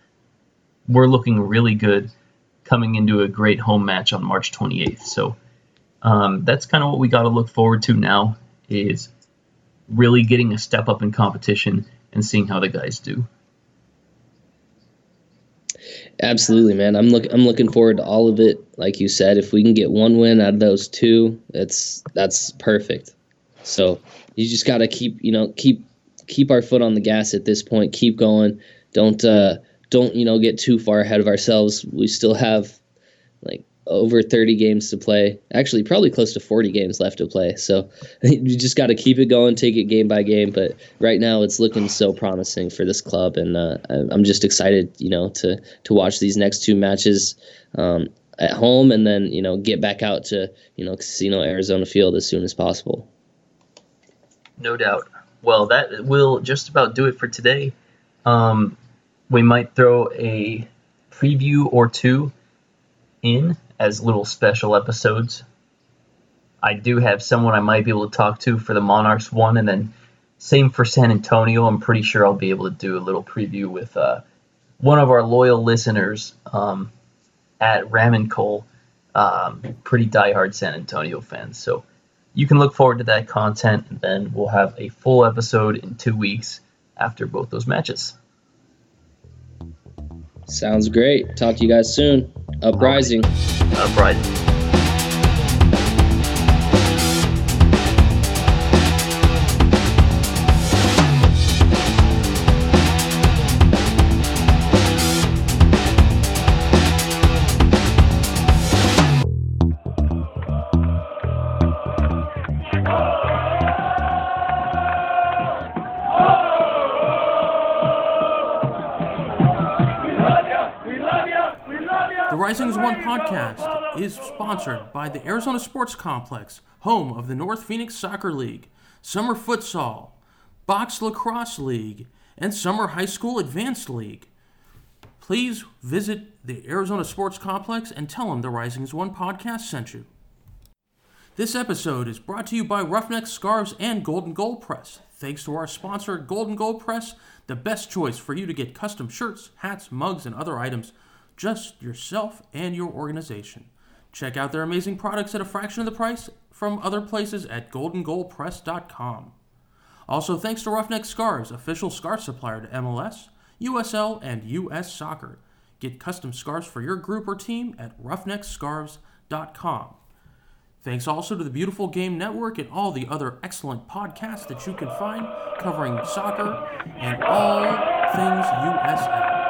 we're looking really good coming into a great home match on March 28th. So um, that's kind of what we got to look forward to now is really getting a step up in competition and seeing how the guys do. Absolutely, man. I'm look I'm looking forward to all of it. Like you said, if we can get one win out of those two, it's that's perfect. So you just got to keep you know keep keep our foot on the gas at this point. Keep going. Don't uh, don't you know get too far ahead of ourselves. We still have over 30 games to play. Actually, probably close to 40 games left to play. So you just got to keep it going, take it game by game. But right now, it's looking so promising for this club, and uh, I'm just excited, you know, to to watch these next two matches. Um, at home and then you know get back out to you know casino arizona field as soon as possible no doubt well that will just about do it for today um, we might throw a preview or two in as little special episodes. I do have someone I might be able to talk to for the Monarchs one, and then same for San Antonio. I'm pretty sure I'll be able to do a little preview with uh, one of our loyal listeners um, at Ramen Cole, um, pretty diehard San Antonio fans. So you can look forward to that content, and then we'll have a full episode in two weeks after both those matches. Sounds great. Talk to you guys soon. Uprising. Uprising. Sponsored by the Arizona Sports Complex, home of the North Phoenix Soccer League, Summer Futsal, Box Lacrosse League, and Summer High School Advanced League. Please visit the Arizona Sports Complex and tell them the Rising as One podcast sent you. This episode is brought to you by Ruffneck Scarves and Golden Gold Press. Thanks to our sponsor, Golden Gold Press, the best choice for you to get custom shirts, hats, mugs, and other items just yourself and your organization. Check out their amazing products at a fraction of the price from other places at goldengoldpress.com. Also, thanks to Ruffneck Scarves, official scarf supplier to MLS, USL, and US Soccer. Get custom scarves for your group or team at ruffneckscarves.com. Thanks also to the Beautiful Game Network and all the other excellent podcasts that you can find covering soccer and all things USL.